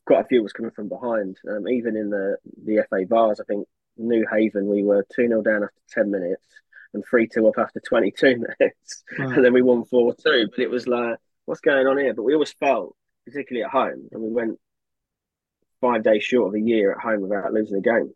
quite a few was coming from behind. Um, even in the the FA Vase, I think Newhaven we were two 0 down after ten minutes. and three two up after twenty two *laughs* minutes, wow. and then we won four two. But it was like, what's going on here? But we always felt, particularly at home, and we went five days short of a year at home without losing a game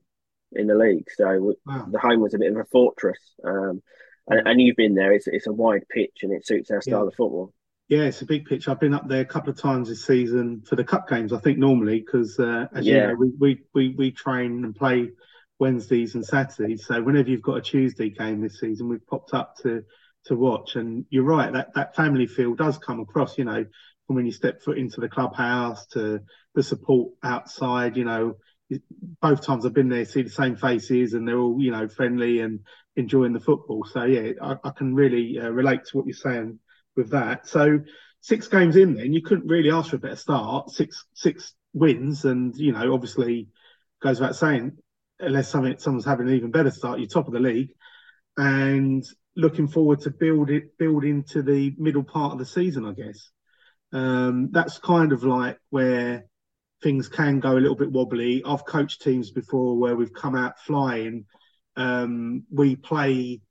in the league. So we, wow. the home was a bit of a fortress. Um, and, and, you've been there. It's it's a wide pitch and it suits our style yeah. of football. Yeah, it's a big pitch. I've been up there a couple of times this season for the cup games. I think normally because uh, as yeah. you know, we, we we we train and play Wednesdays and Saturdays. So whenever you've got a Tuesday game this season, we've popped up to to watch. And you're right, that that family feel does come across. You know, from when you step foot into the clubhouse to the support outside. You know, both times I've been there, see the same faces, and they're all you know friendly and enjoying the football. So yeah, I, I can really uh, relate to what you're saying with that. So six games in, then you couldn't really ask for a better start. Six six wins, and you know obviously goes without saying, unless something, someone's having an even better start, you're top of the league, and looking forward to build it build into the middle part of the season, I guess. Um, that's kind of like where things can go a little bit wobbly. I've coached teams before where we've come out flying. Um, we play,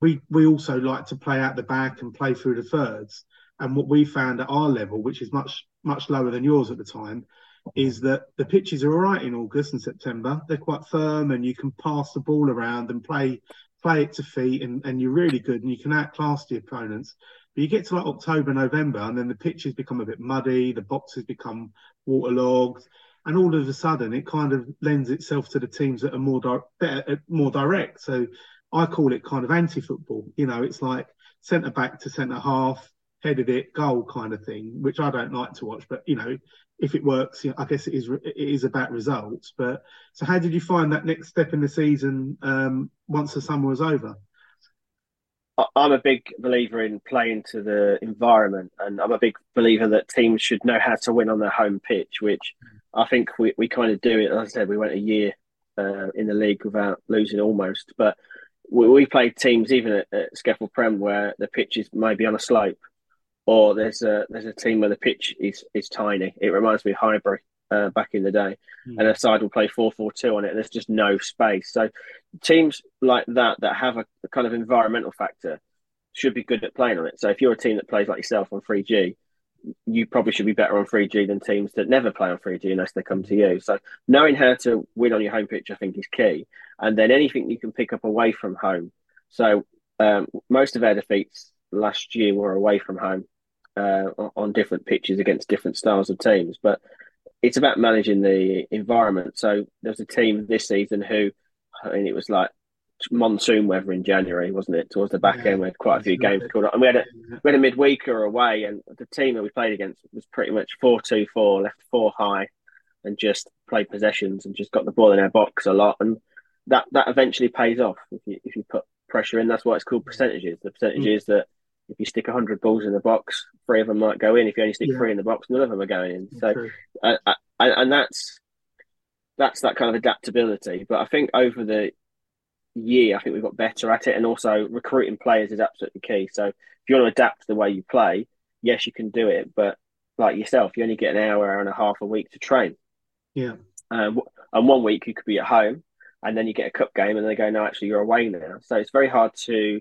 we we also like to play out the back and play through the thirds. And what we found at our level, which is much much lower than yours at the time, is that the pitches are all right in August and September. They're quite firm, and you can pass the ball around and play play it to feet, and, and you're really good, and you can outclass the opponents. But you get to like October, November, and then the pitches become a bit muddy, the boxes become waterlogged, and all of a sudden it kind of lends itself to the teams that are more di- better, more direct. So I call it kind of anti-football. You know, it's like centre back to centre half, headed it, goal kind of thing, which I don't like to watch. But you know, if it works, you know, I guess it is it is about results. But so, how did you find that next step in the season um, once the summer was over? I'm a big believer in playing to the environment, and I'm a big believer that teams should know how to win on their home pitch, which I think we, we kind of do it. As I said, we went a year uh, in the league without losing almost, but we, we played teams even at, at SCEFL Prem where the pitch is maybe on a slope, or there's a there's a team where the pitch is is tiny. It reminds me of Highbury uh, back in the day, mm. and a side will play four four two on it, and there's just no space. So teams like that that have a, a, kind of environmental factor should be good at playing on it. So if you're a team that plays like yourself on 3G, you probably should be better on 3G than teams that never play on 3G unless they come to you. So knowing how to win on your home pitch, I think, is key. And then anything you can pick up away from home. So um, most of our defeats last year were away from home uh, on different pitches against different styles of teams. But it's about managing the environment. So there's a team this season who, I mean, it was like monsoon weather in January, wasn't it? Towards the back yeah, end, we had quite a few games called up, and we had a we had a midweeker away, and the team that we played against was pretty much four two four, left four high, and just played possessions and just got the ball in our box a lot, and that that eventually pays off if you if you put pressure in. That's why it's called percentages. The percentage mm. is that if you stick 100 balls in the box, three of them might go in. If you only stick yeah. three in the box, none of them are going in. So, uh, uh, and that's that's that kind of adaptability. But I think over the year, I think we've got better at it, and also recruiting players is absolutely key. So, if you want to adapt the way you play, yes, you can do it. But like yourself, you only get an hour, hour and a half a week to train. Yeah. Um, and one week you could be at home, and then you get a cup game, and they go, "No, actually, you're away now." So it's very hard to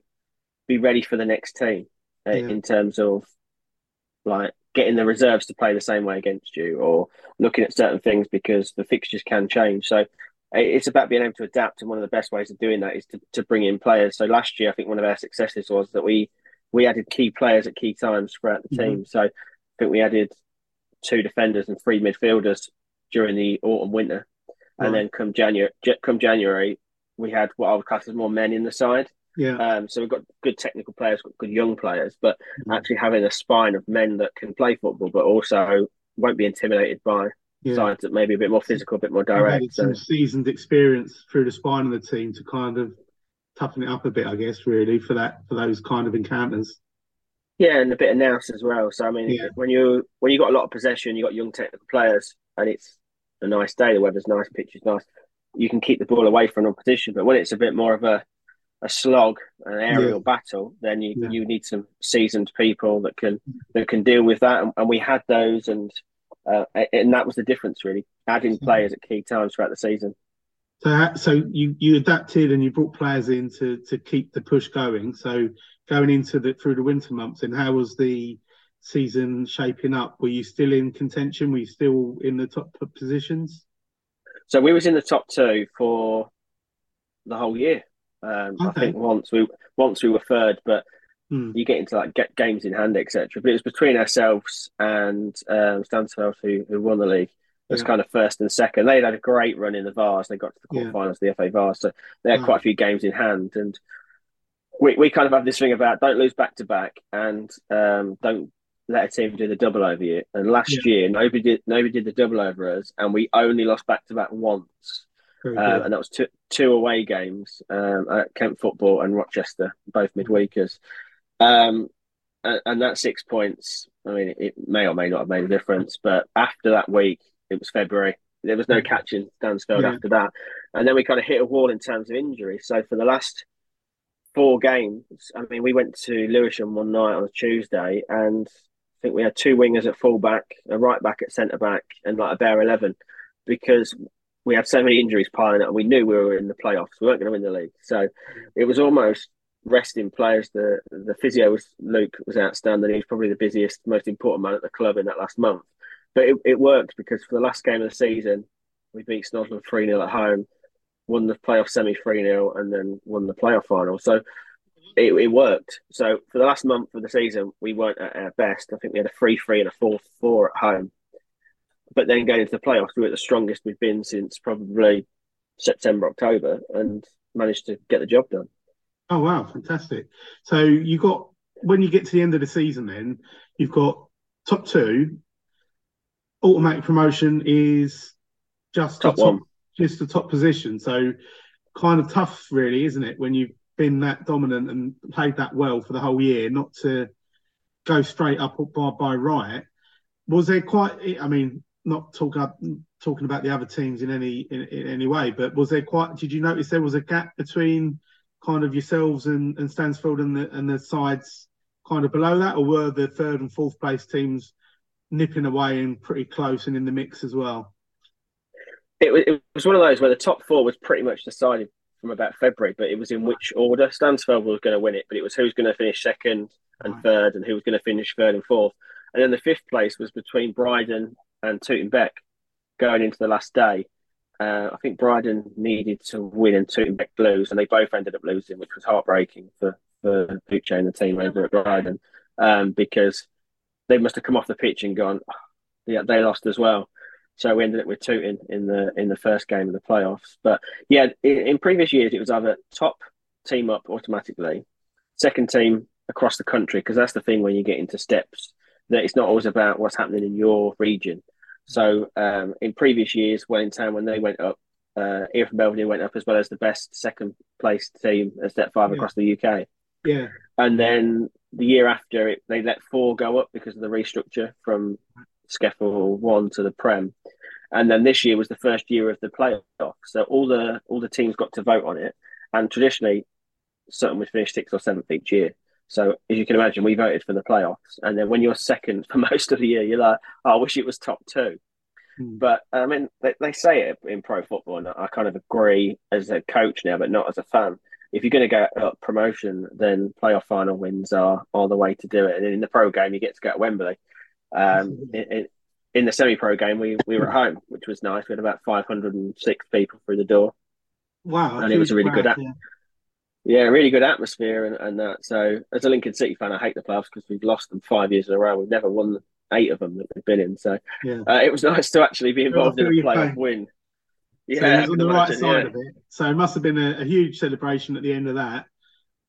be ready for the next team uh, yeah. in terms of like getting the reserves to play the same way against you or looking at certain things because the fixtures can change. So it's about being able to adapt. And one of the best ways of doing that is to, to bring in players. So last year, I think one of our successes was that we we added key players at key times throughout the mm-hmm. team. So I think we added two defenders and three midfielders during the autumn winter. Right. And then come January, come January, we had what I would class as more men in the side. Yeah. Um, so we've got good technical players, got good young players, but mm-hmm. actually having a spine of men that can play football, but also won't be intimidated by yeah. sides that maybe a bit more physical, a bit more direct. Had some seasoned experience through the spine of the team to kind of toughen it up a bit, I guess, really for that for those kind of encounters. Yeah, and a bit of nous as well. So I mean, yeah. when you when you got a lot of possession, you got young technical players, and it's a nice day. The weather's nice, pitch is nice. You can keep the ball away from opposition, but when it's a bit more of a a slog, an aerial yeah. battle, then you, yeah. you need some seasoned people that can that can deal with that. And, and we had those, and uh, and that was the difference really, adding players at key times throughout the season. So, so you you adapted and you brought players in to to keep the push going. So going into the through the winter months, and how was the season shaping up? Were you still in contention? Were you still in the top positions? So we was in the top two for the whole year. Um, okay. I think once we once we were third, but hmm. you get into like get games in hand, etc. But it was between ourselves and um, Stansfeld who, who won the league. It was yeah. kind of first and second. They had a great run in the Vase. They got to the quarterfinals yeah. of the FA Vase, so they had quite a few games in hand. And we, we kind of have this thing about don't lose back to back and um, don't let a team do the double over you. And last yeah. year, nobody did nobody did the double over us, and we only lost back to back once, um, and that was two two away games um, at Kent Football and Rochester, both midweekers. Um, and, and that six points, I mean, it may or may not have made a difference. But after that week, it was February. There was no catching Stansfeld yeah. after that, and then we kind of hit a wall in terms of injury. So for the last four games, I mean, we went to Lewisham one night on a Tuesday, and think we had two wingers at fullback, a right back at centre back, and like a bare eleven, because we had so many injuries piling up. We knew we were in the playoffs. We weren't going to win the league, so it was almost resting players. The the physio was Luke was outstanding. He was probably the busiest, most important man at the club in that last month. But it, it worked because for the last game of the season, we beat Snodland 3 0 at home, won the playoff semi 3 0, and then won the playoff final. So it, it, worked. So for the last month of the season, we weren't at our best. I think we had a 3 3 and a 4 4 at home. But then going into the playoffs, we were the strongest we've been since probably September, October, and managed to get the job done. Oh, wow. Fantastic. So you got, when you get to the end of the season, then you've got top two, automatic promotion is just top, top just the top position. So kind of tough, really, isn't it, when you've been that dominant and played that well for the whole year, not to go straight up by, by right. Was there quite? I mean, not talking up, talking about the other teams in any in, in, any way, but was there quite? Did you notice there was a gap between kind of yourselves and, and Stansfeld and the and the sides kind of below that, or were the third and fourth place teams nipping away and pretty close and in the mix as well? It was, it was one of those where the top four was pretty much decided from about February, but it was in which order. Stansfeld was going to win it, but it was who's going to finish second and third and who was going to finish third and fourth. And then the fifth place was between Bridon and Tooting Bec going into the last day. Uh, I think Bridon needed to win and Tooting Bec lose, and they both ended up losing, which was heartbreaking for, for Uche and the team over at Bridon um, because they must have come off the pitch and gone, oh, yeah, they lost as well. So we ended up with Tooting in the in the first game of the playoffs. But yeah, in, in previous years it was either top team up automatically, second team across the country because that's the thing when you get into steps that it's not always about what's happening in your region. So um, in previous years, Welling Town when they went up, uh, Erith Belvedere went up as well as the best second place team at step five yeah. across the UK. Yeah, and then the year after it, they let four go up because of the restructure from SCEFL one to the Prem, and then this year was the first year of the playoff. So all the all the teams got to vote on it, and traditionally, Sutton would finish sixth or seventh each year. So as you can imagine, we voted for the playoffs, and then when you're second *laughs* for most of the year, you're like, oh, I wish it was top two. Hmm. But I mean, they, they say it in pro football, and I kind of agree as a coach now, but not as a fan if you're going to get up promotion, then playoff final wins are, are the way to do it. And in the pro game, you get to go to Wembley. Um, in, in, the semi-pro game, we, we were at home, which was nice. We had about 506 people through the door. Wow, and it was a really good, yeah. yeah, really good atmosphere and, and that. So, as a Lincoln City fan, I hate the playoffs because we've lost them five years in a row. We've never won eight of them that we've been in. So, yeah. uh, it was *laughs* nice to actually be involved in a playoff win. Yeah, so on the right side yeah. of it. So it must have been a, a, huge celebration at the end of that.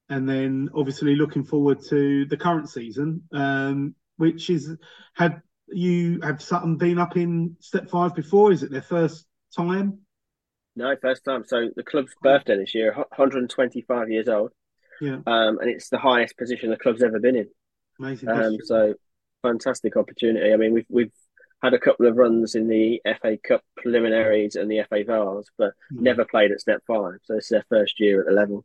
And then obviously looking forward to the current season, um, which is had you have Sutton been up in step five before? Is it their first time? No, first time. So the club's birthday this year, 125 years old. Yeah. Um, and it's the highest position the club's ever been in. Amazing. Um, so fantastic opportunity. I mean, we've we've had a couple of runs in the FA Cup preliminaries and the FA Vase, but mm. never played at step five. So this is their first year at the level.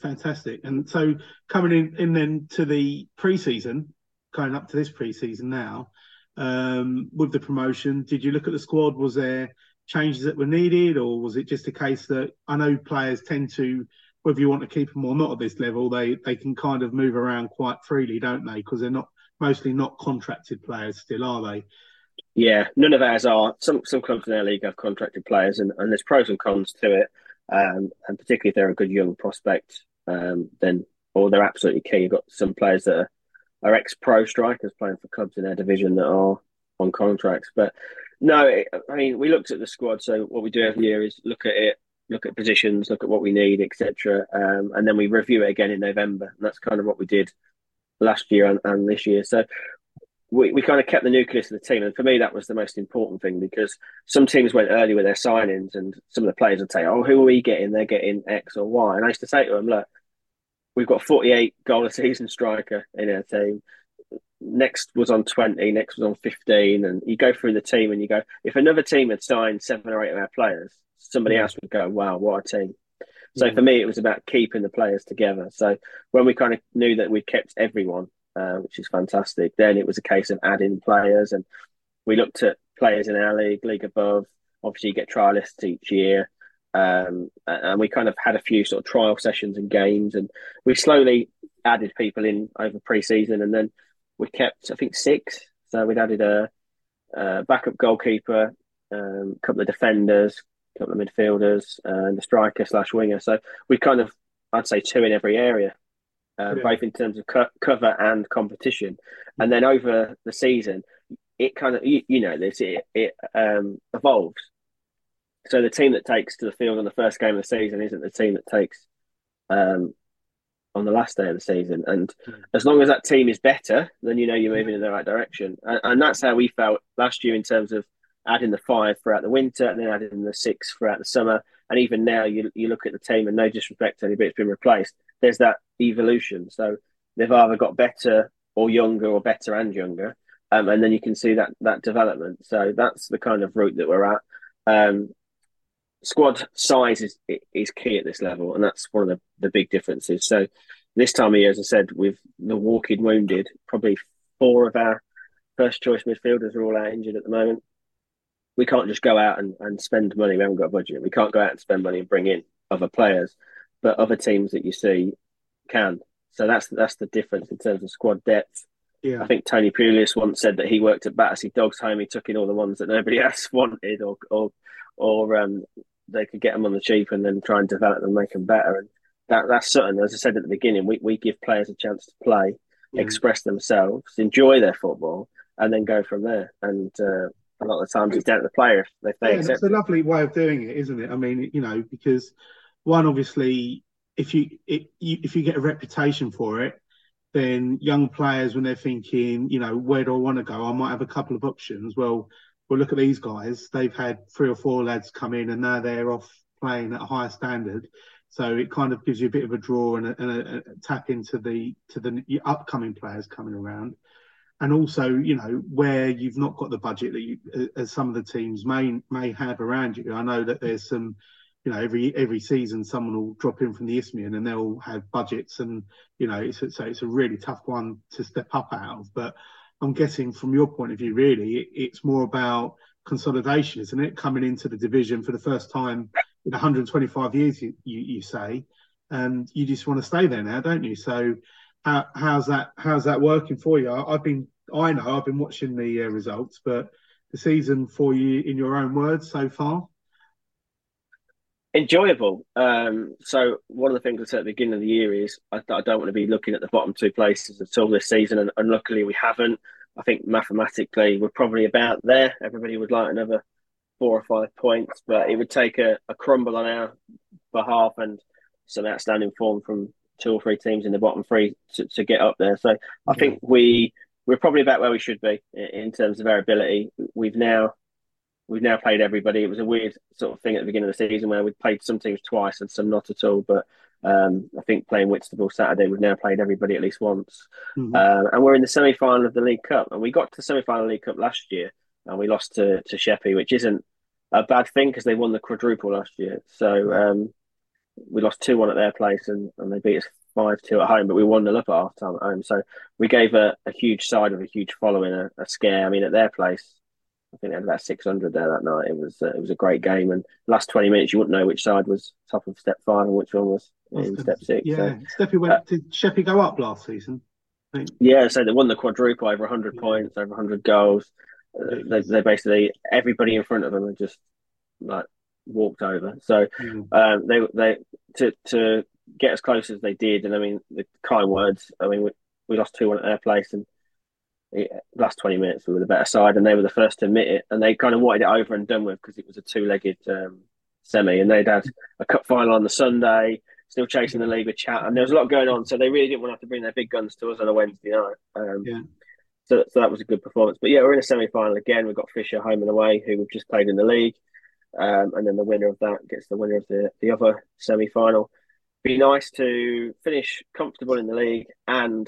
Fantastic. And so coming in, in then to the pre-season, going up to this pre-season now, um, with the promotion, did you look at the squad? Was there changes that were needed, or was it just a case that I know players tend to, whether you want to keep them or not at this level, they they can kind of move around quite freely, don't they? Because they're not mostly not contracted players still, are they? Yeah, none of ours are. Some some clubs in our league have contracted players, and, and there's pros and cons to it. Um, and particularly if they're a good young prospect, um, then or they're absolutely key. You've got some players that are, are ex pro strikers playing for clubs in their division that are on contracts. But no, it, I mean we looked at the squad. So what we do every year is look at it, look at positions, look at what we need, etc. Um, and then we review it again in November. And that's kind of what we did last year and, and this year. So we, we kind of kept the nucleus of the team. And for me, that was the most important thing because some teams went early with their signings and some of the players would say, Oh, who are we getting? They're getting X or Y. And I used to say to them, Look, we've got 48 goal a season striker in our team. Next was on 20, next was on 15. And you go through the team and you go, if another team had signed seven or eight of our players, somebody else would go, Wow, what a team. So for me, it was about keeping the players together. So when we kind of knew that we kept everyone, uh, which is fantastic. Then it was a case of adding players, and we looked at players in our league, league above. Obviously, you get trialists each year, um, and we kind of had a few sort of trial sessions and games, and we slowly added people in over pre-season, and then we kept, I think, six. So we'd added a, a backup goalkeeper, um, a couple of defenders, a couple of midfielders, and a striker slash winger. So we kind of, I'd say, two in every area uh, yeah. both in terms of co- cover and competition. And then over the season, it kind of you, you know this it it um, evolves. So the team that takes to the field on the first game of the season isn't the team that takes um, on the last day of the season. And mm. as long as that team is better, then you know you're moving in the right direction. And, and, that's how we felt last year in terms of adding the five throughout the winter and then adding the six throughout the summer. And even now, you you look at the team, and no disrespect to anybody, it's been replaced. There's that evolution. So they've either got better or younger, or better and younger, um, and then you can see that that development. So that's the kind of route that we're at. Um, squad size is is key at this level, and that's one of the, the big differences. So this time of year, as I said, with the walking wounded, probably four of our first choice midfielders are all out injured at the moment. We can't just go out and, and spend money. We haven't got a budget. We can't go out and spend money and bring in other players but other teams that you see can. So that's that's the difference in terms of squad depth. Yeah. I think Tony Pulis once said that he worked at Battersea Dogs Home. He took in all the ones that nobody *laughs* else wanted, or or or um, they could get them on the cheap and then try and develop them, make them better. And that that's certain. As I said at the beginning, we, we give players a chance to play, mm. express themselves, enjoy their football, and then go from there. And uh, a lot of the times it's down to the player if, if they yeah, accept. It's a lovely way of doing it, isn't it? I mean, you know, because one obviously if you, it, you if you get a reputation for it then young players when they're thinking you know where do i want to go i might have a couple of options well well look at these guys. They've had three or four lads come in and now they're off playing at a higher standard. So it kind of gives you a bit of a draw and a, and a, a tap into the to the upcoming players coming around. And also you know where you've not got the budget that you as some of the teams may may have around you. I know that there's some you know every every season someone will drop in from the Isthmian and they'll have budgets and you know it's so it's a really tough one to step up out of. But I'm guessing from your point of view, really, it, it's more about consolidation, isn't it? Coming into the division for the first time in 125 years, you, you, you say, and you just want to stay there now, don't you? So how, how's that how's that working for you? I, have been I know I've been watching the uh, results, but the season for you in your own words so far enjoyable. Um, so one of the things I said at the beginning of the year is I, I, don't want to be looking at the bottom two places at all this season, and, and, luckily we haven't. I think mathematically we're probably about there. Everybody would like another four or five points, but it would take a, a crumble on our behalf and some outstanding form from two or three teams in the bottom three to, to get up there. So I think we we're probably about where we should be in, in terms of our ability. We've now we've now played everybody. It was a weird sort of thing at the beginning of the season where we played some teams twice and some not at all. But um, I think playing Whitstable Saturday, we've now played everybody at least once. Mm-hmm. Uh, and we're in the semi final of the League Cup. And we got to the semi final League Cup last year and we lost to, to Sheppey, which isn't a bad thing because they won the quadruple last year. So um, we lost 2 1 at their place and, and they beat us 5 2 at home, but we won the up at half time at home. So we gave a, a huge side of a huge following a, a scare. I mean, at their place, I think they had about 600 there that night. It was uh, it was a great game, and last 20 minutes you wouldn't know which side was top of step five and which one was in step six. Yeah, so, Sheppey went. Uh, did Sheppey go up last season? Yeah, so they won the quadruple over 100 yeah. points, over 100 goals. Uh, they, they basically everybody in front of them had just like walked over. So mm. um, they they to to get as close as they did, and I mean the kind words. I mean we, we lost two one at their place, and last twenty minutes we were the better side, and they were the first to admit it, and they kind of wanted it over and done with because it was a two legged um, semi, and they'd had a cup final on the Sunday. Still chasing the league with chat, and there was a lot going on, so they really didn't want to have to bring their big guns to us on a Wednesday night. Um, yeah. So, so that was a good performance. But yeah, we're in a semi final again. We've got Fisher home and away, who we've just played in the league. Um, and then the winner of that gets the winner of the, the other semi final. Be nice to finish comfortable in the league and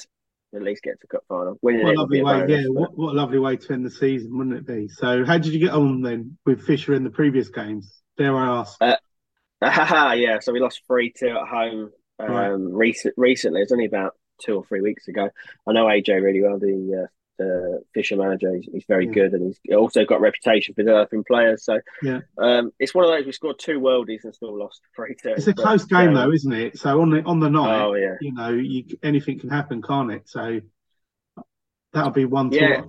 at least get to cup final. Winning what a lovely way, bonus, yeah. What, what, a lovely way to end the season, wouldn't it be? So, how did you get on then with Fisher in the previous games? Dare I ask? Uh, *laughs* yeah, so we lost three two at home um, right. recent, recently. It's only about two or three weeks ago. I know AJ really well, the uh, the Fisher manager. He's, he's very yeah. good, and he's also got a reputation for developing players. So yeah, um, it's one of those we scored two worldies and still lost *laughs* three two. It's a close game though, isn't it? So on the on the night, oh, yeah. you know, you, anything can happen, can't it? So that'll be one yeah.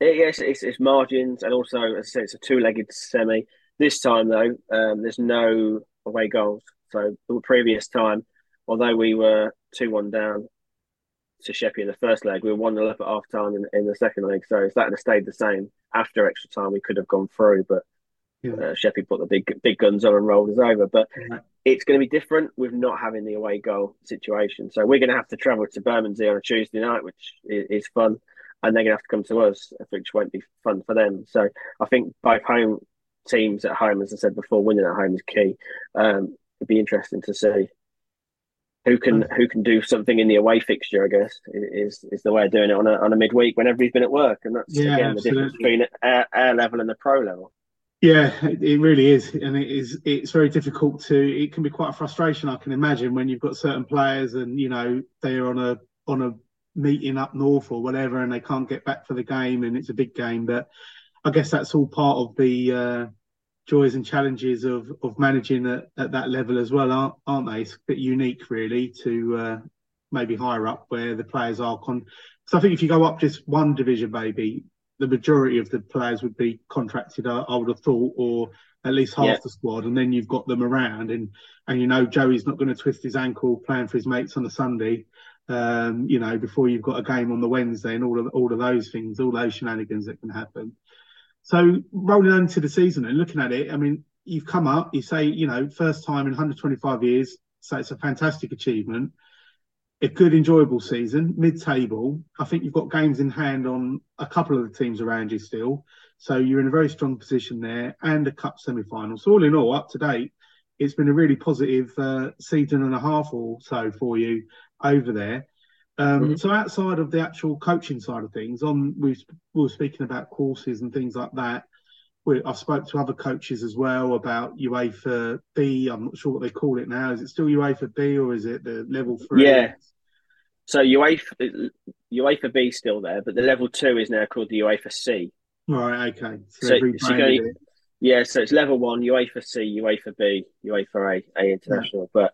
It, yes, it's, it's, margins, and also as I said, it's a two-legged semi. This time though, um, there's no away goals. So the previous time, although we were two one down, to Sheppey in the first leg. We were 1 0 up at half time in, in the second leg. So if that had stayed the same after extra time, we could have gone through. But yeah. uh, Sheppey put the big big guns on and rolled us over. But yeah. it's going to be different with not having the away goal situation. So we're going to have to travel to Bermondsey on a Tuesday night, which is, is fun. And they're going to have to come to us, which won't be fun for them. So I think both home teams at home, as I said before, winning at home is key. Um, it'd be interesting to see who can who can do something in the away fixture, I guess, is is the way of doing it on a on a midweek when everybody's been at work, and that's yeah, again absolutely. the difference between our, our, level and the pro level. Yeah, it really is, and it is. It's very difficult to. It can be quite a frustration, I can imagine, when you've got certain players and you know they're on a on a meeting up north or whatever, and they can't get back for the game, and it's a big game. But I guess that's all part of the. Uh, joys and challenges of of managing at, at that level as well, aren't, aren't they? It's a bit unique, really, to uh, maybe higher up where the players are. Con- so I think if you go up just one division, maybe the majority of the players would be contracted. I, I would have thought, or at least half yeah. the squad, and then you've got them around, and and you know Joey's not going to twist his ankle playing for his mates on a Sunday. Um, you know, before you've got a game on the Wednesday, and all of all of those things, all those shenanigans that can happen. So rolling into the season and looking at it, I mean, you've come up, you say, you know, first time in 125 years, so it's a fantastic achievement. A good, enjoyable season, mid-table. I think you've got games in hand on a couple of the teams around you still, so you're in a very strong position there, and a cup semi-final. So all in all, up to date, it's been a really positive uh, season and a half or so for you over there. Um, mm-hmm. So outside of the actual coaching side of things, on we, we were speaking about courses and things like that. We, I've spoke to other coaches as well about UEFA B. I'm not sure what they call it now. Is it still UEFA B or is it the level three? Yeah. So UEFA UEFA B is still there, but the level two is now called the UEFA C. Right. Okay. So, so, so go, yeah. So it's level one, UEFA C, UEFA B, UEFA A, A International. Yeah. But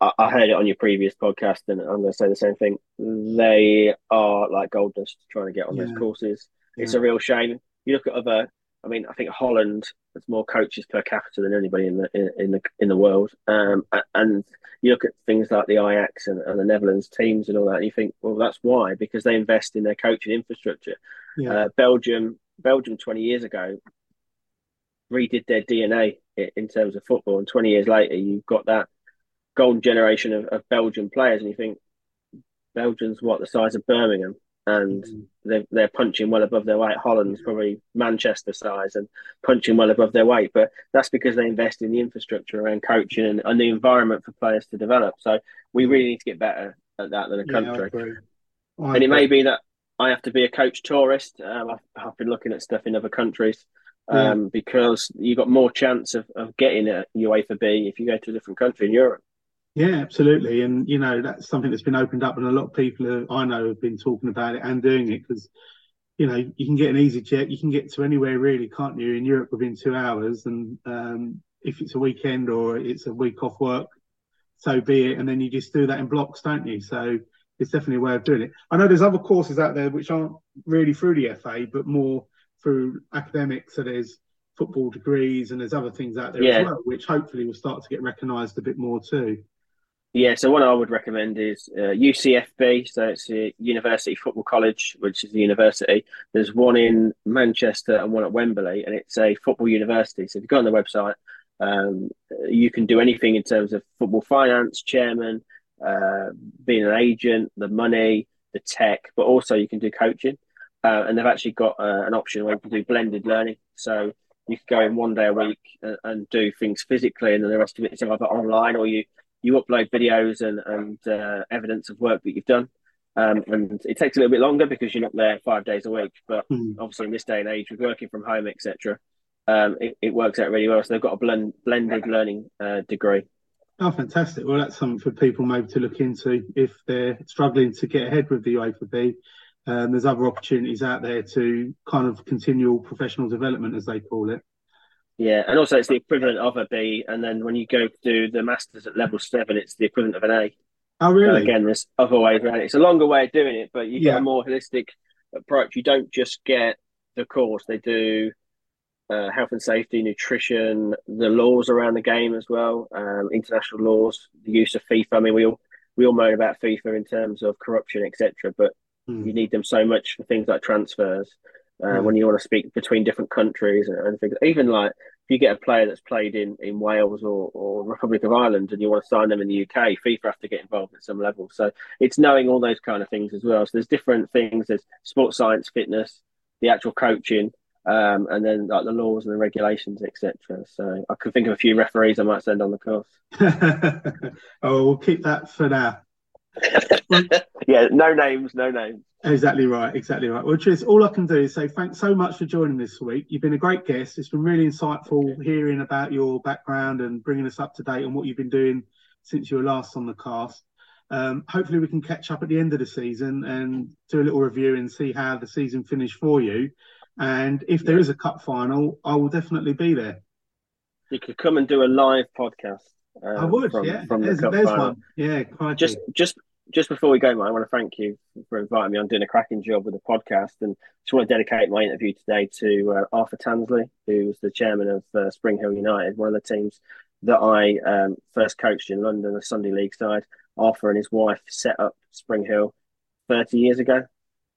I, I, heard it on your previous podcast, and I'm going to say the same thing. They are like gold dust trying to get on yeah. those courses. Yeah. It's a real shame. You look at other. I mean, I think Holland has more coaches per capita than anybody in the in, in the in the world. Um, and you look at things like the Ajax and, and, the Netherlands teams and all that, and you think, well, that's why because they invest in their coaching infrastructure. Yeah. Uh, Belgium, Belgium, twenty years ago, redid their DNA in terms of football, and twenty years later, you've got that golden generation of, of Belgian players, and you think Belgians what the size of Birmingham, and mm. they're they're punching well above their weight. Holland's probably Manchester size and punching well above their weight, but that's because they invest in the infrastructure around coaching and, and the environment for players to develop. So we really need to get better at that than a country. Yeah, and it may be that I have to be a coach tourist. Um, I've, I've, been looking at stuff in other countries. Um, yeah. because you've got more chance of, of getting a UEFA B if you go to a different country in Europe. Yeah, absolutely, and you know that's something that's been opened up, and a lot of people I know have been talking about it and doing it because you know, you can get an easyJet. You can get to anywhere really, can't you? In Europe within two hours, and um, if it's a weekend or it's a week off work, so be it. And then you just do that in blocks, don't you? So it's definitely a way of doing it. I know there's other courses out there which aren't really through the FA, but more through academics. So there's football degrees and there's other things out there yeah. as well, which hopefully will start to get recognised a bit more too. Yeah, so what I would recommend is uh, UCFB, so it's a University Football College, which is the university. There's one in Manchester and one at Wembley, and it's a football university. So if you go on the website, um, you can do anything in terms of football finance, chairman, uh, being an agent, the money, the tech, but also you can do coaching. Uh, and they've actually got uh, an option where you can do blended learning. So you can go in one day a week and, and, do things physically, and then the rest of it is either online or you you upload videos and and uh, evidence of work that you've done. Um, and it takes a little bit longer because you're not there five days a week. But mm. obviously, in this day and age, with working from home, etc., um, it, it, works out really well. So they've got a blend, blended learning uh, degree. Oh, fantastic! Well, that's something for people maybe to look into if they're struggling to get ahead with the UEFA B. Um, there's other opportunities out there to kind of continual professional development, as they call it. Yeah, and also it's the equivalent of a B, and then when you go to do the masters at level seven, it's the equivalent of an A. Oh, really? again, there's other ways around it. It's a longer way of doing it, but you get a more holistic approach. You don't just get the course; they do uh, health and safety, nutrition, the laws around the game as well, um, international laws, the use of FIFA. I mean, we all we all moan about FIFA in terms of corruption, etc. But mm. you need them so much for things like transfers. Uh, mm. When you want to speak between different countries and, and, things, even like if you get a player that's played in, in Wales or, or Republic of Ireland and you want to sign them in the UK, FIFA have to get involved at some level. So it's knowing all those kind of things as well. So there's different things. There's sports science, fitness, the actual coaching, um, and then like the laws and the regulations, etc. So I could think of a few referees I might send on the course. *laughs* oh, we'll keep that for now. *laughs* yeah, no names, no names. Exactly right, exactly right. Well, Tris, all I can do is say thanks so much for joining this week. You've been a great guest. It's been really insightful hearing about your background and bringing us up to date on what you've been doing since you were last on the cast. Um, hopefully, we can catch up at the end of the season and do a little review and see how the season finished for you. And if there is a cup final, I will definitely be there. You could come and do a live podcast. Uh, I would, from, yeah. From there's, the there's one. Yeah, just just just before we go, mate, I want to thank you for inviting me. I'm doing a cracking job with the podcast, and just want to dedicate my interview today to uh, Arthur Tansley, who was the chairman of uh, Spring Hill United, one of the teams that I um, first coached in London, the Sunday League side. Arthur and his wife set up Spring Hill 30 years ago,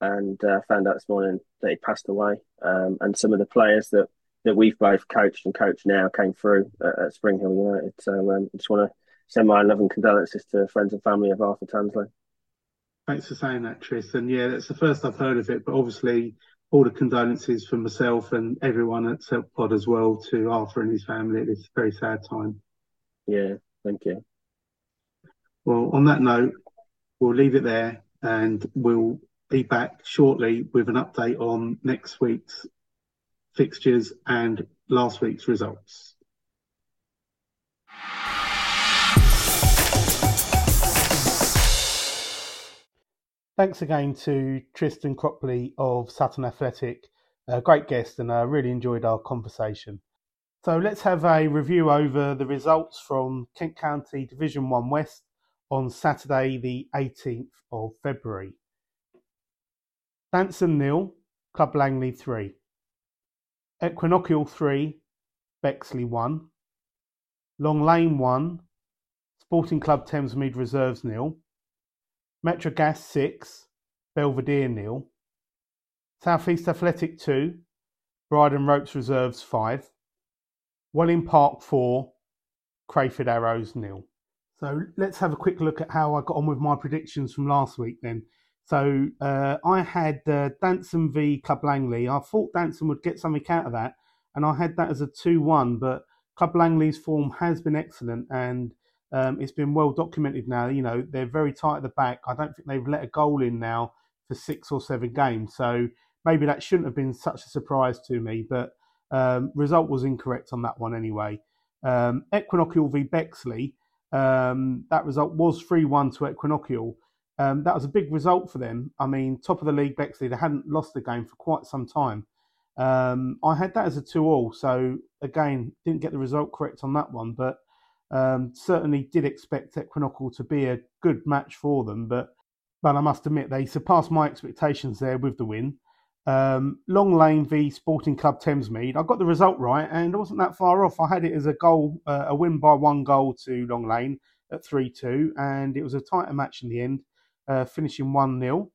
and uh, found out this morning that he passed away. Um, and some of the players that, that we've both coached and coached now came through at, at Spring Hill United. So um, I just want to send my love and condolences to friends and family of Arthur Tansley. Thanks for saying that, Tris. And yeah, that's the first I've heard of it, but obviously all the condolences from myself and everyone at Self Pod as well to Arthur and his family at this very sad time. Yeah, thank you. Well, on that note, we'll leave it there and we'll be back shortly with an update on next week's fixtures and last week's results. Thanks again to Tristan Cropley of Sutton Athletic, a great guest, and I really enjoyed our conversation. So let's have a review over the results from Kent County Division 1 West on Saturday, the 18th of February. Danson nil, Club Langley 3. Equinoctial 3, Bexley 1. Long Lane 1, Sporting Club Thamesmead Reserves nil. Metrogas 6, Belvedere nil. Southeast Athletic 2, Bridon Ropes Reserves 5. Welling Park 4, Crayford Arrows nil. So let's have a quick look at how I got on with my predictions from last week then. So uh, I had uh, Danson v Club Langley. I thought Danson would get something out of that, and I had that as a 2 1. But Club Langley's form has been excellent, and um, it's been well documented now. You know, they're very tight at the back. I don't think they've let a goal in now for six or seven games. So maybe that shouldn't have been such a surprise to me, but um, result was incorrect on that one anyway. Um, Equinoctial v Bexley, um, that result was 3 1 to Equinoctial. Um, that was a big result for them. I mean, top of the league, Bexley, they hadn't lost the game for quite some time. Um, I had that as a two-all, so again, didn't get the result correct on that one, but um, certainly did expect Equinoctial to be a good match for them. But but I must admit they surpassed my expectations there with the win. Um, Long Lane v Sporting Club Thamesmead. I got the result right, and I wasn't that far off. I had it as a goal, uh, a win by one goal to Long Lane at three-two, and it was a tighter match in the end, uh, finishing one 0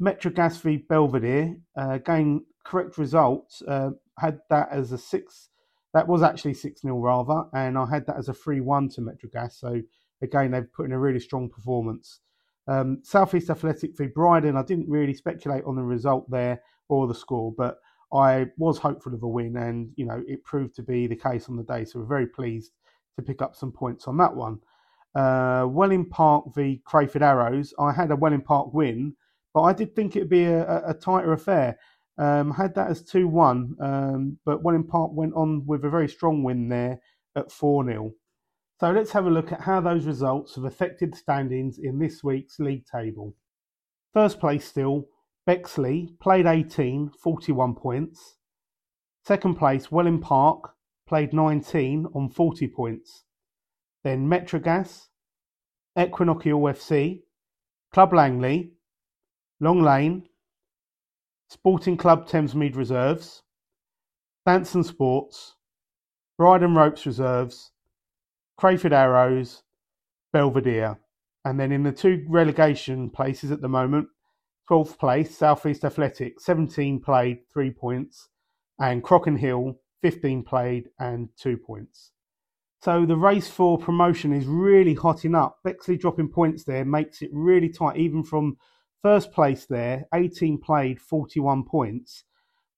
Metrogas v Belvedere. Uh, again, correct result. Uh, had that as a six. That was actually six 0 rather, and I had that as a three-one to Metrogas. So again, they've put in a really strong performance. Um, Southeast Athletic v Bridon. I didn't really speculate on the result there or the score, but I was hopeful of a win, and you know it proved to be the case on the day. So we're very pleased to pick up some points on that one. Uh, Welling Park v Crayford Arrows. I had a Welling Park win, but I did think it'd be a, a tighter affair. Um, had that as 2 1, um, but Welling Park went on with a very strong win there at 4 0. So let's have a look at how those results have affected standings in this week's league table. First place still, Bexley, played 18, 41 points. Second place, Welling Park, played 19 on 40 points. Then Metrogas, Equinoctial FC, Club Langley, Long Lane, Sporting Club Thamesmead Reserves, Danson Sports, Bridon Ropes Reserves, Crayford Arrows, Belvedere. And then in the two relegation places at the moment, 12th place, Southeast Athletic, 17 played, 3 points, and Crockenhill, 15 played and 2 points. So the race for promotion is really hotting up. Bexley dropping points there makes it really tight, even from first place there, 18 played, 41 points.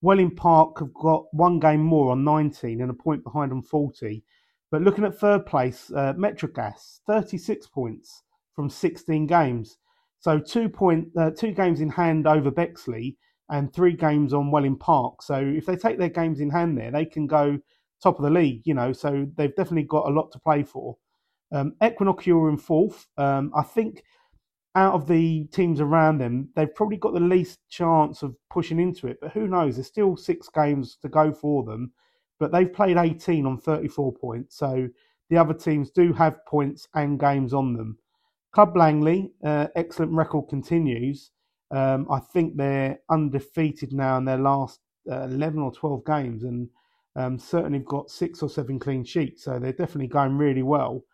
Welling Park have got one game more on 19 and a point behind on 40. But looking at third place, uh, Metrogas, 36 points from 16 games. So two point, uh, two games in hand over Bexley and three games on Welling Park. So if they take their games in hand there, they can go top of the league, you know, so they've definitely got a lot to play for. Um, Equinoctial in fourth. Um, I think out of the teams around them, they've probably got the least chance of pushing into it. But who knows? There's still six games to go for them. But they've played 18 on 34 points. So the other teams do have points and games on them. Club Langley, uh, excellent record continues. Um, I think they're undefeated now in their last uh, 11 or 12 games. And um, certainly got six or seven clean sheets, so they're definitely going really well.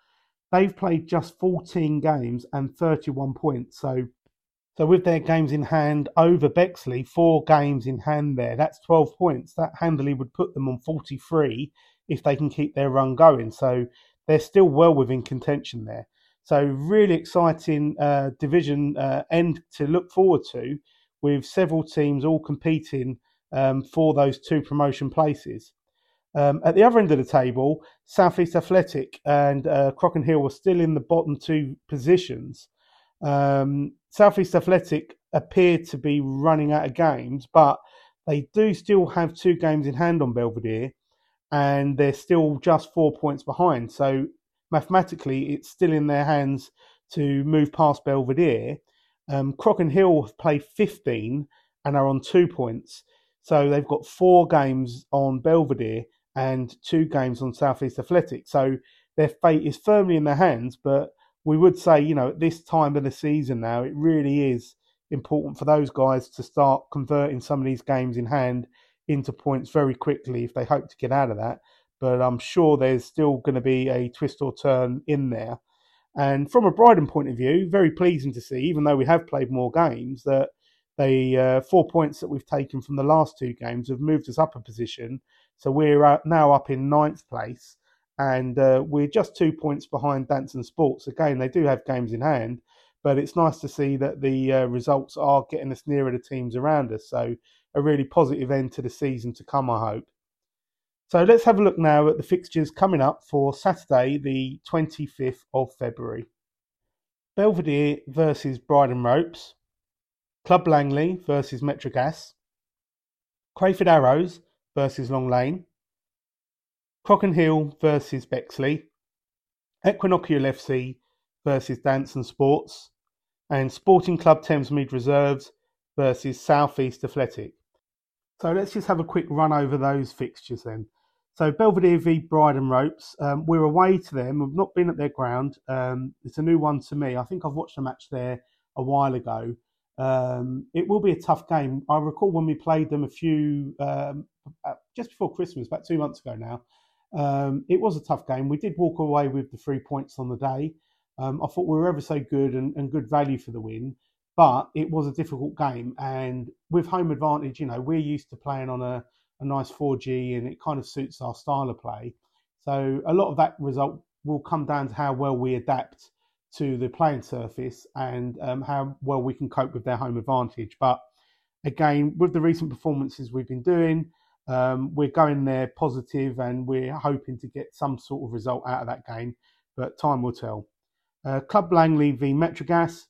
They've played just 14 games and 31 points. So, so with their games in hand over Bexley, four games in hand there, that's 12 points. That handily would put them on 43 if they can keep their run going. So they're still well within contention there. So really exciting uh, division uh, end to look forward to, with several teams all competing um, for those two promotion places. Um, at the other end of the table, Southeast Athletic and uh, Crockenhill were still in the bottom two positions. Um, Southeast Athletic appeared to be running out of games, but they do still have two games in hand on Belvedere, and they're still just four points behind. So mathematically, it's still in their hands to move past Belvedere. Um, Crockenhill have played 15 and are on two points. So they've got four games on Belvedere and two games on Southeast Athletic. So their fate is firmly in their hands. But we would say, you know, at this time of the season now, it really is important for those guys to start converting some of these games in hand into points very quickly if they hope to get out of that. But I'm sure there's still going to be a twist or turn in there. And from a Bridon point of view, very pleasing to see, even though we have played more games, that the uh, four points that we've taken from the last two games have moved us up a position so we're now up in ninth place, and uh, we're just two points behind Danson Sports. Again, they do have games in hand, but it's nice to see that the uh, results are getting us nearer the teams around us. So a really positive end to the season to come, I hope. So let's have a look now at the fixtures coming up for Saturday, the 25th of February. Belvedere versus Bridon Ropes, Club Langley versus Metrogas, Crayford Arrows versus Long Lane, Crockenhill versus Bexley, Equinoctial FC versus Danson Sports, and Sporting Club Thamesmead Reserves versus Southeast Athletic. So let's just have a quick run over those fixtures then. So Belvedere v Bridon Ropes, um, we're away to them. We've not been at their ground. Um, it's a new one to me. I think I've watched a match there a while ago. Um, it will be a tough game. I recall when we played them a few um, uh, just before Christmas, about two months ago now. Um, it was a tough game. We did walk away with the three points on the day. Um, I thought we were ever so good and, and good value for the win, but it was a difficult game. And with home advantage, you know, we're used to playing on a, a nice 4G and it kind of suits our style of play. So a lot of that result will come down to how well we adapt to the playing surface and um, how well we can cope with their home advantage. But again, with the recent performances we've been doing, um, we're going there positive and we're hoping to get some sort of result out of that game, but time will tell. Uh, Club Langley v Metrogas,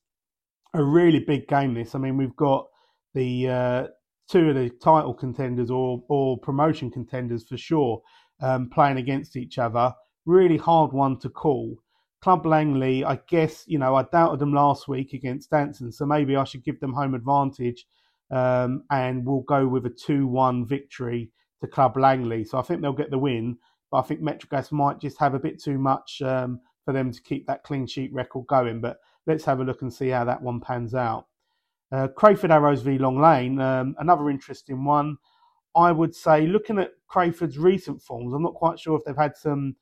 a really big game. This, I mean, we've got the uh, two of the title contenders or or promotion contenders for sure um, playing against each other. Really hard one to call. Club Langley, I guess, you know, I doubted them last week against Danson, so maybe I should give them home advantage um, and we'll go with a 2 1 victory to Club Langley. So I think they'll get the win, but I think Metrogas might just have a bit too much um, for them to keep that clean sheet record going. But let's have a look and see how that one pans out. Uh, Crayford Arrows v Long Lane, um, another interesting one. I would say, looking at Crayford's recent forms, I'm not quite sure if they've had some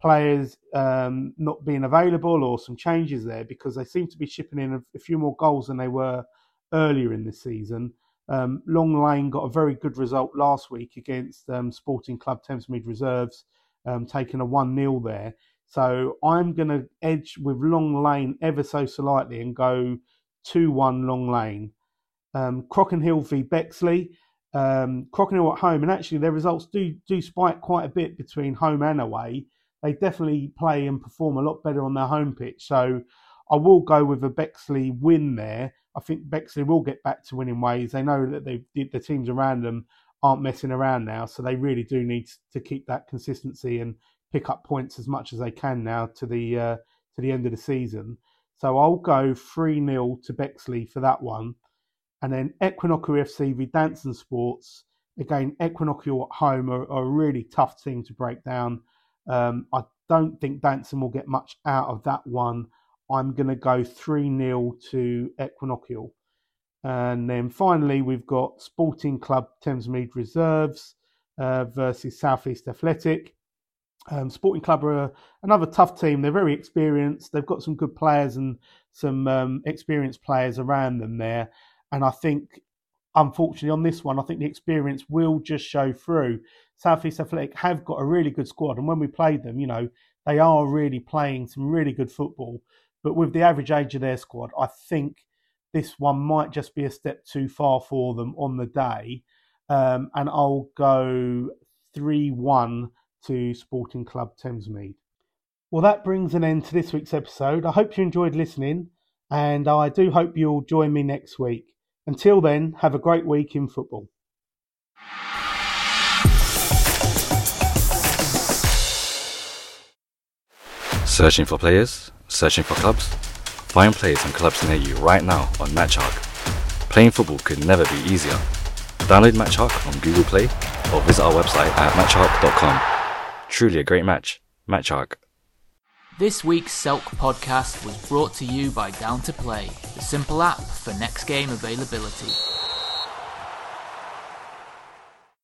players um, not being available or some changes there because they seem to be shipping in a, a few more goals than they were earlier in the season. Um, Long Lane got a very good result last week against um, Sporting Club Thamesmead Reserves, um, taking a 1 0 there. So I'm going to edge with Long Lane ever so slightly and go 2 1 Long Lane. Um, Crockenhill v Bexley. Um, Crockenhill at home, and actually their results do do spike quite a bit between home and away. They definitely play and perform a lot better on their home pitch. So I will go with a Bexley win there. I think Bexley will get back to winning ways. They know that they the teams around them aren't messing around now, so they really do need to keep that consistency and pick up points as much as they can now to the uh, to the end of the season. So I'll go three 0 to Bexley for that one, and then Equinoctial FC v Danson Sports. Again, Equinoctial at home are, are, a really tough team to break down. Um, I don't think Danson will get much out of that one. I'm going to go 3 0 to Equinoctial. And then finally, we've got Sporting Club Thamesmead Reserves uh, versus Southeast Athletic. Um, Sporting Club are another tough team. They're very experienced. They've got some good players and some um, experienced players around them there. And I think, unfortunately, on this one, I think the experience will just show through. Southeast Athletic have got a really good squad. And when we played them, you know, they are really playing some really good football. But with the average age of their squad, I think this one might just be a step too far for them on the day. Um, and I'll go 3 1 to Sporting Club Thamesmead. Well, that brings an end to this week's episode. I hope you enjoyed listening, and I do hope you'll join me next week. Until then, have a great week in football. Searching for players? Searching for clubs? Find players and clubs near you right now on MatchHawk. Playing football could never be easier. Download MatchHawk on Google Play or visit our website at matchhawk.com. Truly a great match. MatchHawk. This week's Selk podcast was brought to you by Down to Play, the simple app for next game availability.